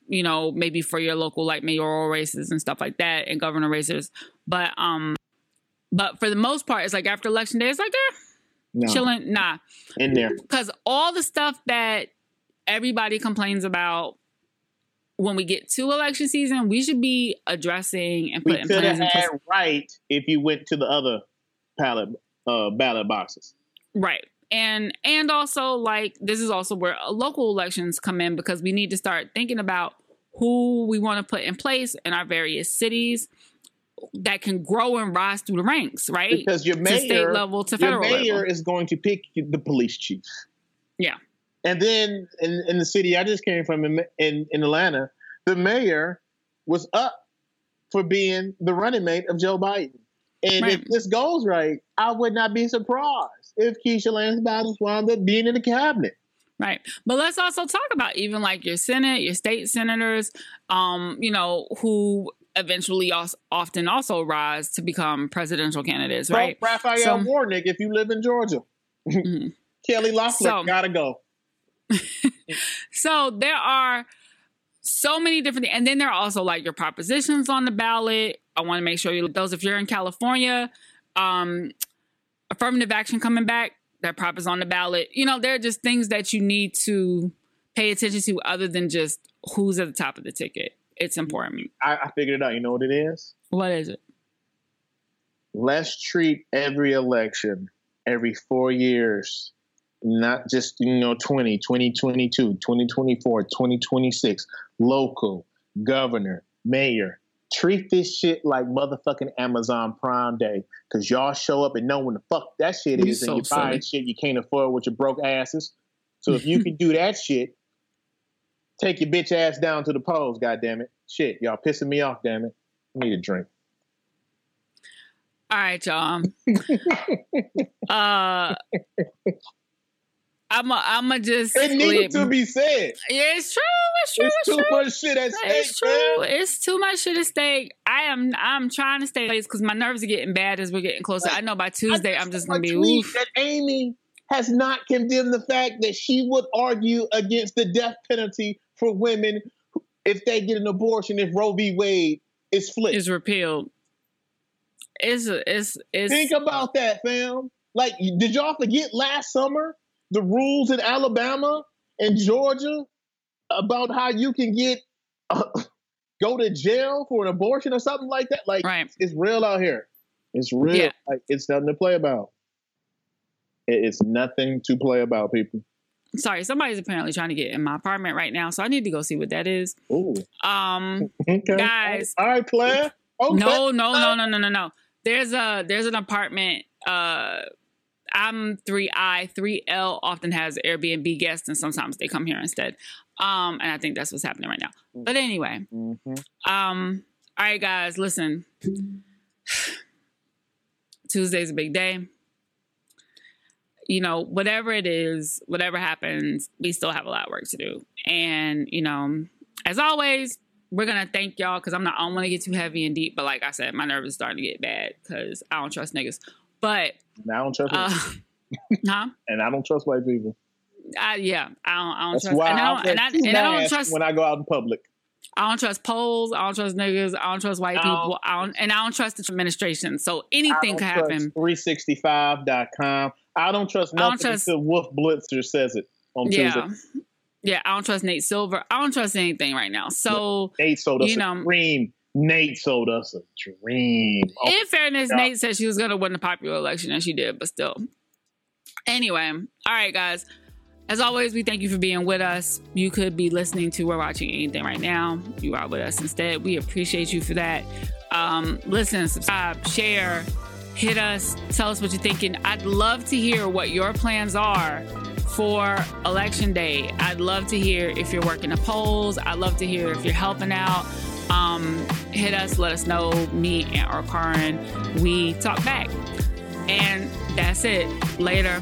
you know maybe for your local like mayoral races and stuff like that and governor races. But um but for the most part, it's like after election day, it's like eh, No. chilling. Nah, In there. because all the stuff that everybody complains about when we get to election season, we should be addressing and putting plans in place. right if you went to the other ballot uh, ballot boxes. Right. And and also like this is also where local elections come in because we need to start thinking about who we want to put in place in our various cities that can grow and rise through the ranks, right? Because your to mayor, state level to your federal mayor level. is going to pick the police chief. Yeah. And then in, in the city I just came from in, in, in Atlanta, the mayor was up for being the running mate of Joe Biden. And if this goes right, I would not be surprised if Keisha Lance Bottoms wound up being in the cabinet. Right. But let's also talk about even like your Senate, your state senators, um, you know, who eventually also, often also rise to become presidential candidates, right? So, Raphael So- Warnick, if you live in Georgia. Mhm. Kelly Loeffler, So- gotta go. So there are so many different and then there are also like your propositions on the ballot. I want to make sure you those if you're in California, um affirmative action coming back, that prop is on the ballot. You know, there are just things that you need to pay attention to other than just who's at the top of the ticket. It's important. I, I figured it out. You know what it is? What is it? let's treat every election every four years not just you know 20 2022 2024 2026 local governor mayor treat this shit like motherfucking amazon prime day because y'all show up and know when the fuck that shit You is so and you're buying silly. shit you can't afford with your broke asses so if you can do that shit take your bitch ass down to the polls god damn it shit y'all pissing me off damn it i need a drink All right, y'all. uh, I'm a, I'm a just. it needed to be said Yeah, it's true. It's true. It's It's, too true. much shit at stake, It's true. man. It's too much shit at stake. I am. I'm trying to stay late because my nerves are getting bad as we're getting closer. I know by Tuesday I'm just gonna be. Oof. that Amy has not condemned the fact that she would argue against the death penalty for women if they get an abortion if Roe v. Wade is flipped. Is repealed. It's it's it's. Think about that, fam. Like, did y'all forget last summer the rules in Alabama and Georgia about how you can get uh, go to jail for an abortion or something like that? Like, right. it's real out here. It's real. Yeah. Like, it's nothing to play about. It's nothing to play about, people. Sorry, somebody's apparently trying to get in my apartment right now, so I need to go see what that is. Ooh. Um. Okay. Guys. All right, player. Okay. No, no, no, no, no, no, no. There's a there's an apartment. Uh, I'm three I three L often has Airbnb guests, and sometimes they come here instead. Um, and I think that's what's happening right now. But anyway, Mhm. um, All right, guys, listen. Tuesday's a big day. You know, whatever it is, whatever happens, we still have a lot of work to do. And, you know, as always, we're gonna thank y'all because I'm not I don't want to get too heavy and deep, but like I said, my nerves is starting to get bad because I don't trust niggas. But And I don't trust uh, huh? and I don't trust white people. I, yeah, I don't, I don't That's trust why and I don't, and I, and I don't trust when I go out in public. I don't trust polls. I don't trust niggas. I don't trust white I don't- people. I don't, and I don't trust the administration. So anything could I don't happen. trust 365.com. I don't trust I don't nothing trust- until Wolf Blitzer says it on Yeah, Tuesday. yeah. I don't trust Nate Silver. I don't trust anything right now. So Nate sold us You a know- dream. Nate sold us a dream. Oh, in fairness, yeah. Nate said she was going to win the popular election, and she did. But still, anyway. All right, guys. As always, we thank you for being with us. You could be listening to or watching anything right now. You are with us instead. We appreciate you for that. Um, listen, subscribe, share, hit us, tell us what you're thinking. I'd love to hear what your plans are for election day. I'd love to hear if you're working the polls. I'd love to hear if you're helping out. Um, hit us, let us know. Me and or Karin, we talk back. And that's it. Later.